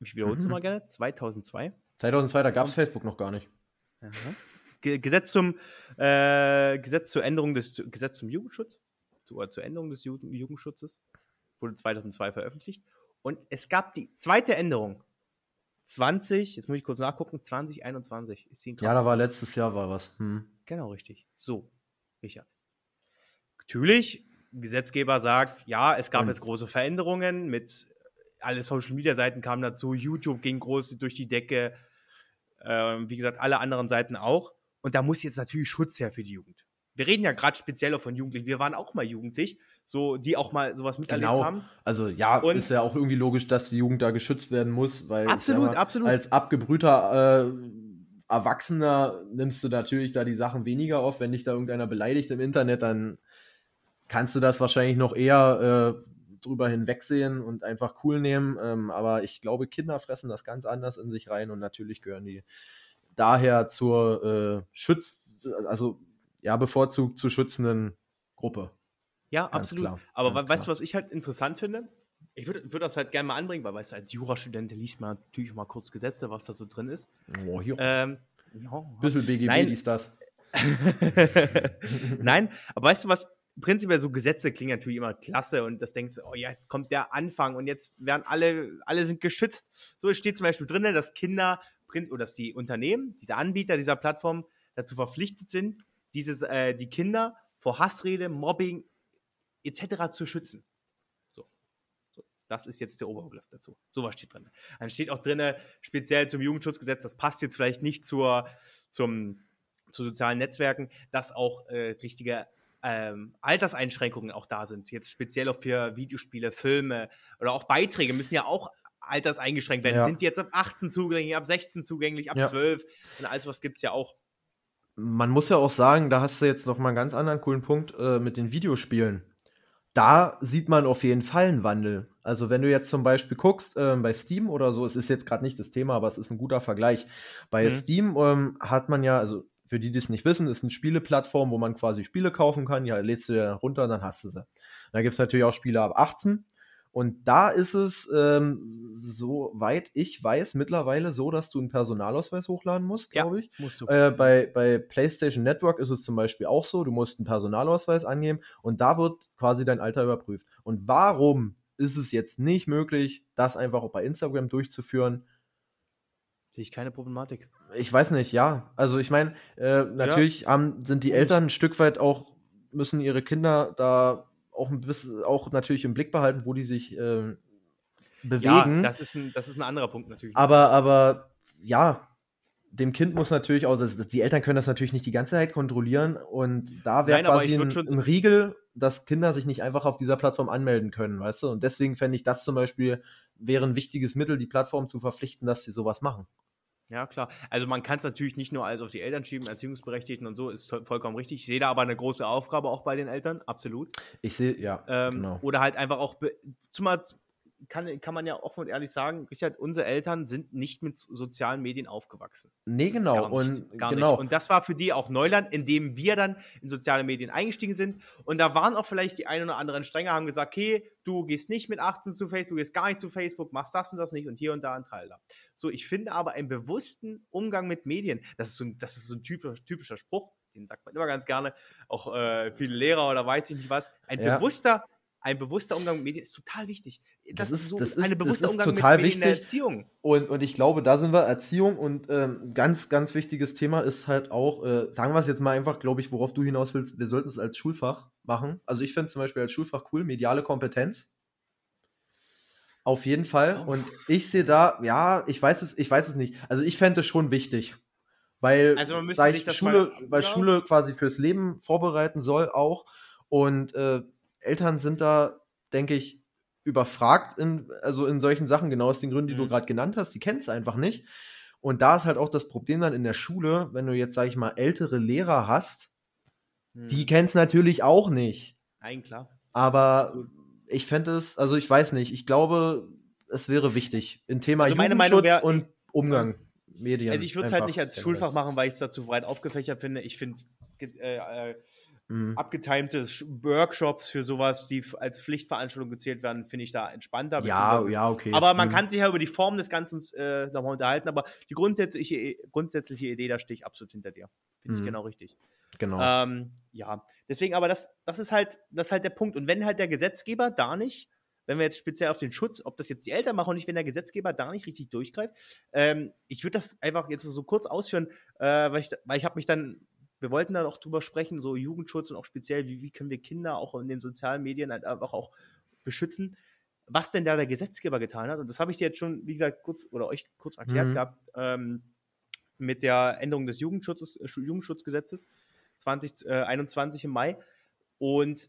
Ich wiederhole es mhm. mal gerne. 2002. 2002, da gab es Facebook noch gar nicht. Gesetz zum äh, Gesetz zur Änderung des Gesetz zum Jugendschutz, zu, zur Änderung des Jugend, Jugendschutzes wurde 2002 veröffentlicht und es gab die zweite Änderung 20, jetzt muss ich kurz nachgucken, 2021 ist sie Ja, da war letztes Jahr war was. Hm. Genau richtig. So, Richard. Natürlich, Gesetzgeber sagt, ja, es gab und jetzt große Veränderungen mit alle Social Media Seiten kamen dazu, YouTube ging groß durch die Decke, ähm, wie gesagt, alle anderen Seiten auch. Und da muss jetzt natürlich Schutz her für die Jugend. Wir reden ja gerade speziell auch von Jugendlichen. Wir waren auch mal jugendlich, so die auch mal sowas miterlebt genau. haben. Also ja, und ist ja auch irgendwie logisch, dass die Jugend da geschützt werden muss, weil absolut, mal, absolut. als abgebrühter äh, Erwachsener nimmst du natürlich da die Sachen weniger auf. Wenn dich da irgendeiner beleidigt im Internet, dann kannst du das wahrscheinlich noch eher äh, drüber hinwegsehen und einfach cool nehmen. Ähm, aber ich glaube, Kinder fressen das ganz anders in sich rein und natürlich gehören die daher zur äh, Schutz, also ja, bevorzugt zu schützenden Gruppe. Ja, ganz absolut. Klar, aber weißt klar. du, was ich halt interessant finde? Ich würde würd das halt gerne mal anbringen, weil, weißt du, als Jurastudent liest man natürlich mal kurz Gesetze, was da so drin ist. Oh, hier. Ähm, ja, Bisschen BGB, Nein. ist das. <laughs> Nein, aber weißt du, was prinzipiell so Gesetze klingen natürlich immer klasse und das denkst du, oh ja, jetzt kommt der Anfang und jetzt werden alle, alle sind geschützt. So steht zum Beispiel drin, dass Kinder oder dass die Unternehmen, diese Anbieter dieser Plattform dazu verpflichtet sind, dieses, äh, die Kinder vor Hassrede, Mobbing etc. zu schützen. So. so. Das ist jetzt der Oberbegriff dazu. Sowas steht drin. Dann steht auch drin, speziell zum Jugendschutzgesetz, das passt jetzt vielleicht nicht zur, zum, zu sozialen Netzwerken, dass auch äh, richtige ähm, Alterseinschränkungen auch da sind, jetzt speziell auch für Videospiele, Filme oder auch Beiträge müssen ja auch alterseingeschränkt werden. Ja. Sind die jetzt ab 18 zugänglich, ab 16 zugänglich, ab ja. 12 und alles was gibt es ja auch. man muss ja auch sagen, da hast du jetzt noch mal einen ganz anderen coolen Punkt äh, mit den Videospielen. Da sieht man auf jeden Fall einen Wandel. Also wenn du jetzt zum Beispiel guckst äh, bei Steam oder so, es ist jetzt gerade nicht das Thema, aber es ist ein guter Vergleich. Bei mhm. Steam ähm, hat man ja, also für die, die es nicht wissen, ist eine Spieleplattform, wo man quasi Spiele kaufen kann. Ja, lädst du dir runter, dann hast du sie. Da gibt es natürlich auch Spiele ab 18. Und da ist es, ähm, soweit ich weiß, mittlerweile so, dass du einen Personalausweis hochladen musst, glaube ich. Musst du. Äh, bei, bei PlayStation Network ist es zum Beispiel auch so, du musst einen Personalausweis angeben und da wird quasi dein Alter überprüft. Und warum ist es jetzt nicht möglich, das einfach auch bei Instagram durchzuführen? Sehe ich keine Problematik. Ich weiß nicht, ja. Also ich meine, äh, natürlich ja. haben, sind die Eltern ein Stück weit auch, müssen ihre Kinder da auch ein bisschen, auch natürlich im Blick behalten, wo die sich äh, bewegen. Ja, das ist, ein, das ist ein anderer Punkt natürlich. Aber, aber ja, dem Kind muss natürlich auch, das, das, die Eltern können das natürlich nicht die ganze Zeit kontrollieren und da wäre quasi ein, ein, Riegel, dass Kinder sich nicht einfach auf dieser Plattform anmelden können, weißt du? Und deswegen fände ich das zum Beispiel wäre ein wichtiges Mittel, die Plattform zu verpflichten, dass sie sowas machen. Ja, klar. Also man kann es natürlich nicht nur alles auf die Eltern schieben, Erziehungsberechtigten und so, ist vollkommen richtig. Ich sehe da aber eine große Aufgabe auch bei den Eltern, absolut. Ich sehe, ja. Ähm, genau. Oder halt einfach auch, zumal kann, kann man ja offen und ehrlich sagen, Richard, unsere Eltern sind nicht mit sozialen Medien aufgewachsen. Nee, genau. Gar nicht, und, gar genau. Nicht. und das war für die auch Neuland, in dem wir dann in soziale Medien eingestiegen sind. Und da waren auch vielleicht die ein oder anderen Strenger, haben gesagt, okay, du gehst nicht mit 18 zu Facebook, gehst gar nicht zu Facebook, machst das und das nicht und hier und da ein Teil da. So, ich finde aber einen bewussten Umgang mit Medien, das ist so ein, das ist so ein typischer, typischer Spruch, den sagt man immer ganz gerne, auch äh, viele Lehrer oder weiß ich nicht was, ein ja. bewusster ein bewusster Umgang mit Medien ist total wichtig. Das, das ist so das ist, eine bewusster Umgang total mit Medien wichtig. Erziehung. Und, und ich glaube, da sind wir Erziehung und ähm, ganz, ganz wichtiges Thema ist halt auch, äh, sagen wir es jetzt mal einfach, glaube ich, worauf du hinaus willst, wir sollten es als Schulfach machen. Also ich finde zum Beispiel als Schulfach cool, mediale Kompetenz. Auf jeden Fall. Oh. Und ich sehe da, ja, ich weiß es, ich weiß es nicht. Also ich fände es schon wichtig. Weil, also ich, Schule, weil Schule quasi fürs Leben vorbereiten soll auch. Und äh, Eltern sind da, denke ich, überfragt in, also in solchen Sachen, genau aus den Gründen, die mhm. du gerade genannt hast. Die kennen es einfach nicht. Und da ist halt auch das Problem dann in der Schule, wenn du jetzt, sag ich mal, ältere Lehrer hast, mhm. die kennen es natürlich auch nicht. Nein, klar. Aber also, ich fände es, also ich weiß nicht, ich glaube, es wäre wichtig. Im Thema also Jugendschutz wär, und Umgang. Medien. Also ich würde es halt nicht als Schulfach machen, weil ich es da zu breit aufgefächert finde. Ich finde äh, äh, mhm. abgetimte Workshops für sowas, die als Pflichtveranstaltung gezählt werden, finde ich da entspannter. Ja, ja, okay. Aber man mhm. kann sich ja über die Form des Ganzen äh, nochmal unterhalten, aber die grundsätzliche, grundsätzliche Idee, da stehe ich absolut hinter dir. Finde mhm. ich genau richtig. Genau. Ähm, ja, deswegen, aber das, das ist halt, das ist halt der Punkt. Und wenn halt der Gesetzgeber da nicht wenn wir jetzt speziell auf den Schutz, ob das jetzt die Eltern machen und nicht, wenn der Gesetzgeber da nicht richtig durchgreift. Ähm, ich würde das einfach jetzt so kurz ausführen, äh, weil ich, weil ich habe mich dann wir wollten da auch drüber sprechen, so Jugendschutz und auch speziell, wie, wie können wir Kinder auch in den sozialen Medien halt einfach auch beschützen, was denn da der Gesetzgeber getan hat. Und das habe ich dir jetzt schon, wie gesagt, kurz oder euch kurz erklärt mhm. gehabt, ähm, mit der Änderung des Jugendschutzes, äh, Jugendschutzgesetzes 2021 äh, im Mai. Und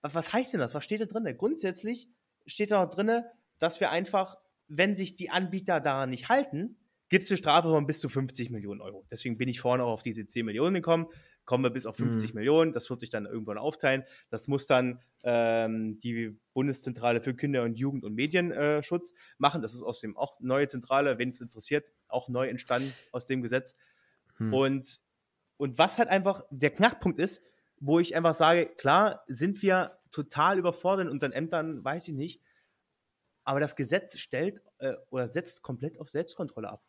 was heißt denn das? Was steht da drin? Grundsätzlich steht da drin, dass wir einfach, wenn sich die Anbieter daran nicht halten, gibt es eine Strafe von bis zu 50 Millionen Euro. Deswegen bin ich vorne auch auf diese 10 Millionen gekommen. Kommen wir bis auf 50 mhm. Millionen. Das wird sich dann irgendwann aufteilen. Das muss dann ähm, die Bundeszentrale für Kinder- und Jugend- und Medienschutz machen. Das ist aus dem auch neue Zentrale, wenn es interessiert, auch neu entstanden aus dem Gesetz. Mhm. Und, und was halt einfach der Knackpunkt ist, wo ich einfach sage, klar, sind wir total überfordert in unseren Ämtern, weiß ich nicht. Aber das Gesetz stellt äh, oder setzt komplett auf Selbstkontrolle ab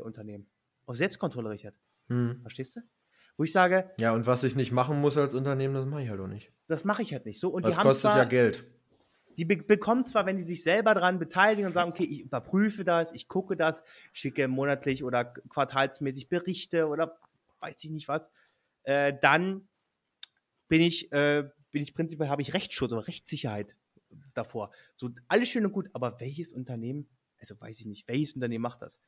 der Unternehmen. Auf Selbstkontrolle, Richard. Hm. Verstehst du? Wo ich sage. Ja, und was ich nicht machen muss als Unternehmen, das mache ich halt auch nicht. Das mache ich halt nicht. So, und das die kostet zwar, ja Geld. Die be bekommen zwar, wenn die sich selber daran beteiligen und sagen, okay, ich überprüfe das, ich gucke das, schicke monatlich oder quartalsmäßig Berichte oder weiß ich nicht was, äh, dann bin ich, äh, bin ich prinzipiell, habe ich Rechtsschutz oder Rechtssicherheit davor. So, alles schön und gut, aber welches Unternehmen, also weiß ich nicht, welches Unternehmen macht das?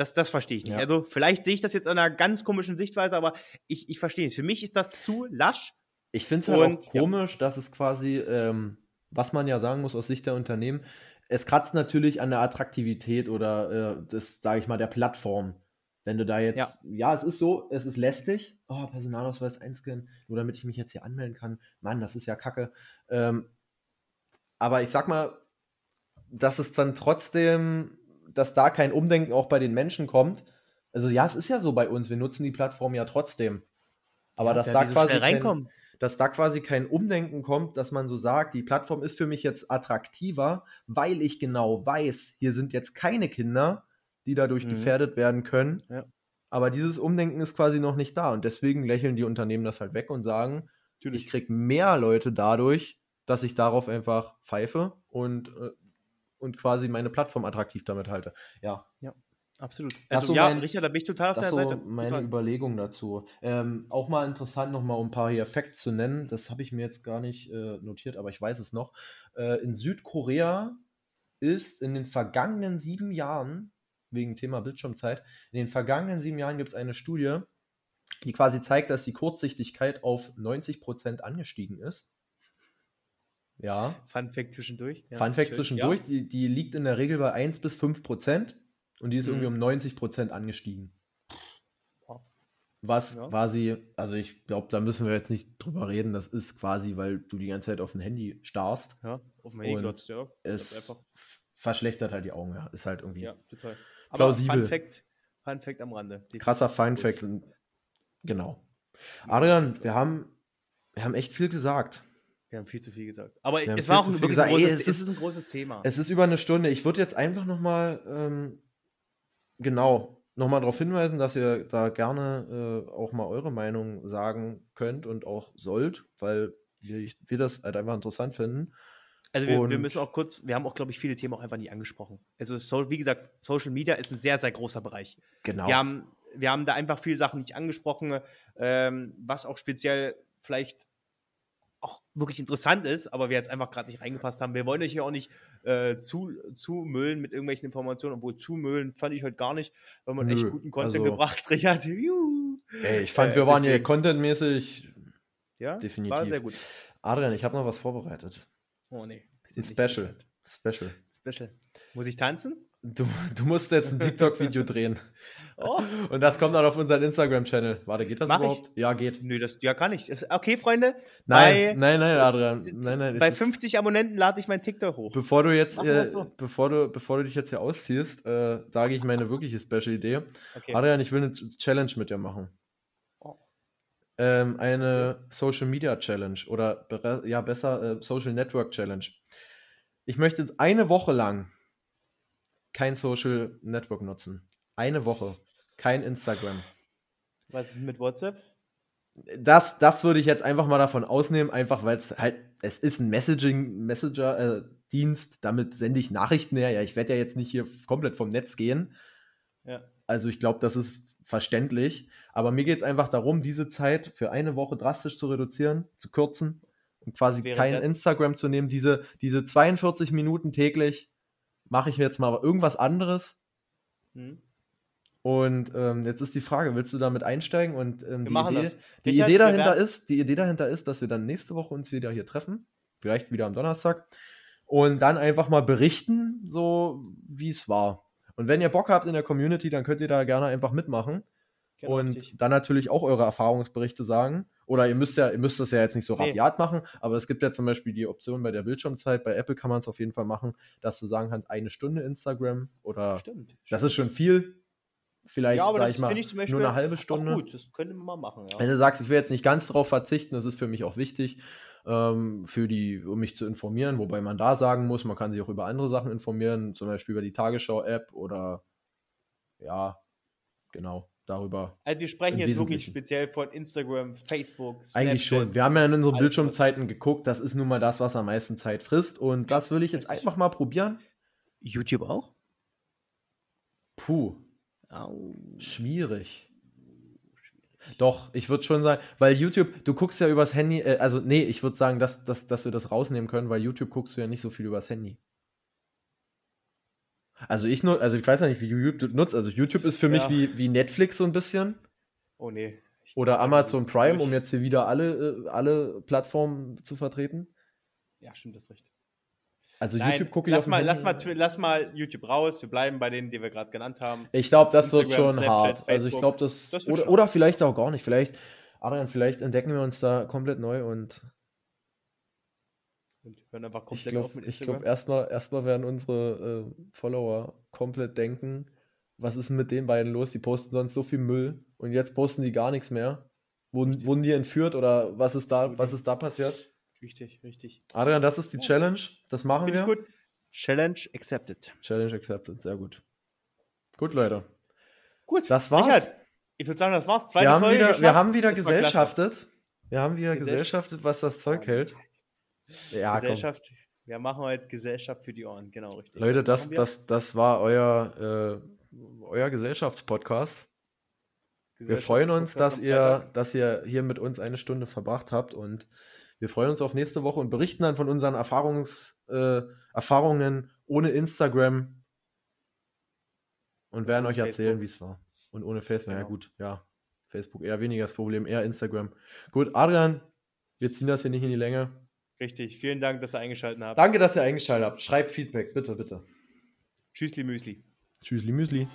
Das, das verstehe ich nicht. Ja. Also vielleicht sehe ich das jetzt in einer ganz komischen Sichtweise, aber ich, ich verstehe es. Für mich ist das zu lasch. Ich finde es halt auch komisch, ja. dass es quasi, ähm, was man ja sagen muss aus Sicht der Unternehmen, es kratzt natürlich an der Attraktivität oder äh, das, sage ich mal, der Plattform Wenn du da jetzt, ja. ja, es ist so, es ist lästig. Oh, Personalausweis einscannen, nur damit ich mich jetzt hier anmelden kann. Mann, das ist ja kacke. Ähm, aber ich sag mal, dass es dann trotzdem, dass da kein Umdenken auch bei den Menschen kommt. Also ja, es ist ja so bei uns, wir nutzen die Plattform ja trotzdem. Aber ja, dass da quasi kein, dass da quasi kein Umdenken kommt, dass man so sagt, die Plattform ist für mich jetzt attraktiver, weil ich genau weiß, hier sind jetzt keine Kinder, die dadurch mhm. gefährdet werden können. Ja. Aber dieses Umdenken ist quasi noch nicht da und deswegen lächeln die Unternehmen das halt weg und sagen, Natürlich. ich kriege mehr Leute dadurch, dass ich darauf einfach pfeife und, äh, und quasi meine Plattform attraktiv damit halte. Ja. Ja. Absolut. Also so ja, mein, Richard, da bin ich total auf der so Seite. meine total. Überlegung dazu. Ähm, auch mal interessant, noch mal ein paar hier Facts zu nennen. Das habe ich mir jetzt gar nicht äh, notiert, aber ich weiß es noch. Äh, in Südkorea ist in den vergangenen sieben Jahren wegen Thema Bildschirmzeit. In den vergangenen sieben Jahren gibt es eine Studie, die quasi zeigt, dass die Kurzsichtigkeit auf 90% angestiegen ist. Ja. Fun Fact zwischendurch. Ja, Fun Fact zwischendurch, ja. die, die liegt in der Regel bei 1 bis 5% und die ist mhm. irgendwie um 90% angestiegen. Was ja. quasi, also ich glaube, da müssen wir jetzt nicht drüber reden, das ist quasi, weil du die ganze Zeit auf ein Handy starrst. Ja, auf dem Handy glotzt, ja. Es verschlechtert halt die Augen, ja. Ist halt irgendwie. Ja, total. Aber plausibel. Fun Fact, Fun Fact am Rande. Krasser Fun Fact. Genau. Adrian, wir haben, wir haben echt viel gesagt. Wir haben viel zu viel gesagt. Aber es war auch ein, wirklich ein großes, Ey, es, ist, ist, ein großes Thema. Es ist über eine Stunde. Ich würde jetzt einfach noch mal ähm, genau noch mal darauf hinweisen, dass ihr da gerne äh, auch mal eure Meinung sagen könnt und auch sollt, weil wir, wir das halt einfach interessant finden. Also wir, wir, müssen auch kurz, wir haben auch, glaube ich, viele Themen auch einfach nicht angesprochen. Also so, wie gesagt, Social Media ist ein sehr, sehr großer Bereich. Genau. Wir haben, wir haben da einfach viele Sachen nicht angesprochen, ähm, was auch speziell vielleicht auch wirklich interessant ist, aber wir jetzt einfach gerade nicht reingepasst haben. Wir wollen euch hier auch nicht äh, zu, zumüllen mit irgendwelchen Informationen, obwohl zumüllen fand ich heute gar nicht, weil man Nö, echt guten Content also, gebracht, Richard. <laughs> Ey, ich fand, äh, wir waren deswegen, hier contentmäßig ja, definitiv. War sehr gut. Adrian, ich habe noch was vorbereitet. Oh nee. Ein Special. Special. Special. Muss ich tanzen? Du, du musst jetzt ein <laughs> TikTok-Video drehen. Oh. Und das kommt dann auf unseren Instagram-Channel. Warte, geht das Mach überhaupt? Ich? Ja, geht. Nö, das ja kann ich. Okay, Freunde. Nein, bei, nein, nein, Adrian. Nein, nein, bei 50 Abonnenten lade ich mein TikTok hoch. Bevor du jetzt, äh, so. bevor du, bevor du dich jetzt hier ausziehst, äh, sage ich meine wirkliche Special-Idee. Okay. Adrian, ich will eine Challenge mit dir machen. Oh. Ähm, eine Social Media Challenge oder ja besser äh, Social Network Challenge. Ich möchte jetzt eine Woche lang kein Social Network nutzen. Eine Woche. Kein Instagram. Was ist mit WhatsApp? Das, das würde ich jetzt einfach mal davon ausnehmen, einfach weil es halt, es ist ein Messaging, Messenger-Dienst, äh, damit sende ich Nachrichten her. Ja, ich werde ja jetzt nicht hier komplett vom Netz gehen. Ja. Also ich glaube, das ist verständlich. Aber mir geht es einfach darum, diese Zeit für eine Woche drastisch zu reduzieren, zu kürzen und quasi kein Instagram zu nehmen. Diese, diese 42 Minuten täglich mache ich jetzt mal irgendwas anderes. Hm. Und ähm, jetzt ist die Frage, willst du damit einsteigen? Und ähm, die, Idee, die Idee, dahinter ist, die Idee dahinter ist, dass wir dann nächste Woche uns wieder hier treffen, vielleicht wieder am Donnerstag, und dann einfach mal berichten, so wie es war. Und wenn ihr Bock habt in der Community, dann könnt ihr da gerne einfach mitmachen. Genau, und richtig. dann natürlich auch eure Erfahrungsberichte sagen. Oder ihr müsst ja, ihr müsst das ja jetzt nicht so rabiat nee. machen, aber es gibt ja zum Beispiel die Option bei der Bildschirmzeit, bei Apple kann man es auf jeden Fall machen, dass du sagen kannst, eine Stunde Instagram oder stimmt, das ist schon viel. Vielleicht, ja, sag ich mal, ich nur eine halbe Stunde. gut, das könnte man mal machen, ja. Wenn du sagst, ich will jetzt nicht ganz darauf verzichten, das ist für mich auch wichtig, ähm, für die, um mich zu informieren, wobei man da sagen muss, man kann sich auch über andere Sachen informieren, zum Beispiel über die Tagesschau-App oder ja, genau darüber. Also wir sprechen jetzt wirklich speziell von Instagram, Facebook, Snapchat. Eigentlich schon. Wir haben ja in unseren Bildschirmzeiten geguckt, das ist nun mal das, was am meisten Zeit frisst. Und das will ich jetzt einfach mal probieren. YouTube auch? Puh. Au. Schwierig. Doch, ich würde schon sagen, weil YouTube, du guckst ja übers Handy, äh, also nee, ich würde sagen, dass, dass, dass wir das rausnehmen können, weil YouTube guckst du ja nicht so viel übers Handy. Also ich nur, also ich weiß ja nicht, wie YouTube nutzt. Also YouTube ist für ja. mich wie, wie Netflix so ein bisschen. Oh nee. Ich Oder Amazon Prime, durch. um jetzt hier wieder alle, äh, alle Plattformen zu vertreten. Ja, stimmt, das ist recht. Also Nein, YouTube gucke ich lass mal, lass, mal, lass mal YouTube raus. Wir bleiben bei denen, die wir gerade genannt haben. Ich glaube, das wird Instagram, schon Snapchat, hart. Also ich Facebook. glaube, das, Das wird oder, oder vielleicht auch gar nicht. Vielleicht, Adrian, vielleicht entdecken wir uns da komplett neu und Und hören einfach ich komplett glaube, auf mit ich Instagram. glaub, erstmal erstmal werden unsere äh, Follower komplett denken, was ist denn mit den beiden los? Die posten sonst so viel Müll und jetzt posten die gar nichts mehr. Wurden, Richtig. wurden die entführt oder was ist da, was ist da passiert? Richtig, richtig. Adrian, das ist die Challenge. Das machen Finde wir. ich. Challenge accepted. Challenge accepted, sehr gut. Gut, Leute. Gut. Das war's. Richard, ich würde sagen, das war's. Zweite Wir haben, Folge wieder, wir haben wieder gesellschaftet. Wir haben wieder Gesell- gesellschaftet, was das Zeug hält. Ja, komm. Gesellschaft. Wir machen heute Gesellschaft für die Ohren. Genau, richtig. Leute, das, das, das war euer, äh, euer Gesellschaftspodcast. Wir freuen uns, dass ihr, dass ihr hier mit uns eine Stunde verbracht habt und wir freuen uns auf nächste Woche und berichten dann von unseren Erfahrungs, äh, Erfahrungen ohne Instagram und werden ohne euch erzählen, wie es war. Und ohne Facebook, ja Genau. gut, ja. Facebook eher weniger das Problem, eher Instagram. Gut, Adrian, wir ziehen das hier nicht in die Länge. Richtig. Vielen Dank, dass ihr eingeschaltet habt. Danke, dass ihr eingeschaltet habt. Schreibt Feedback, bitte, bitte. Tschüssli Müsli. Tschüssli, Müsli.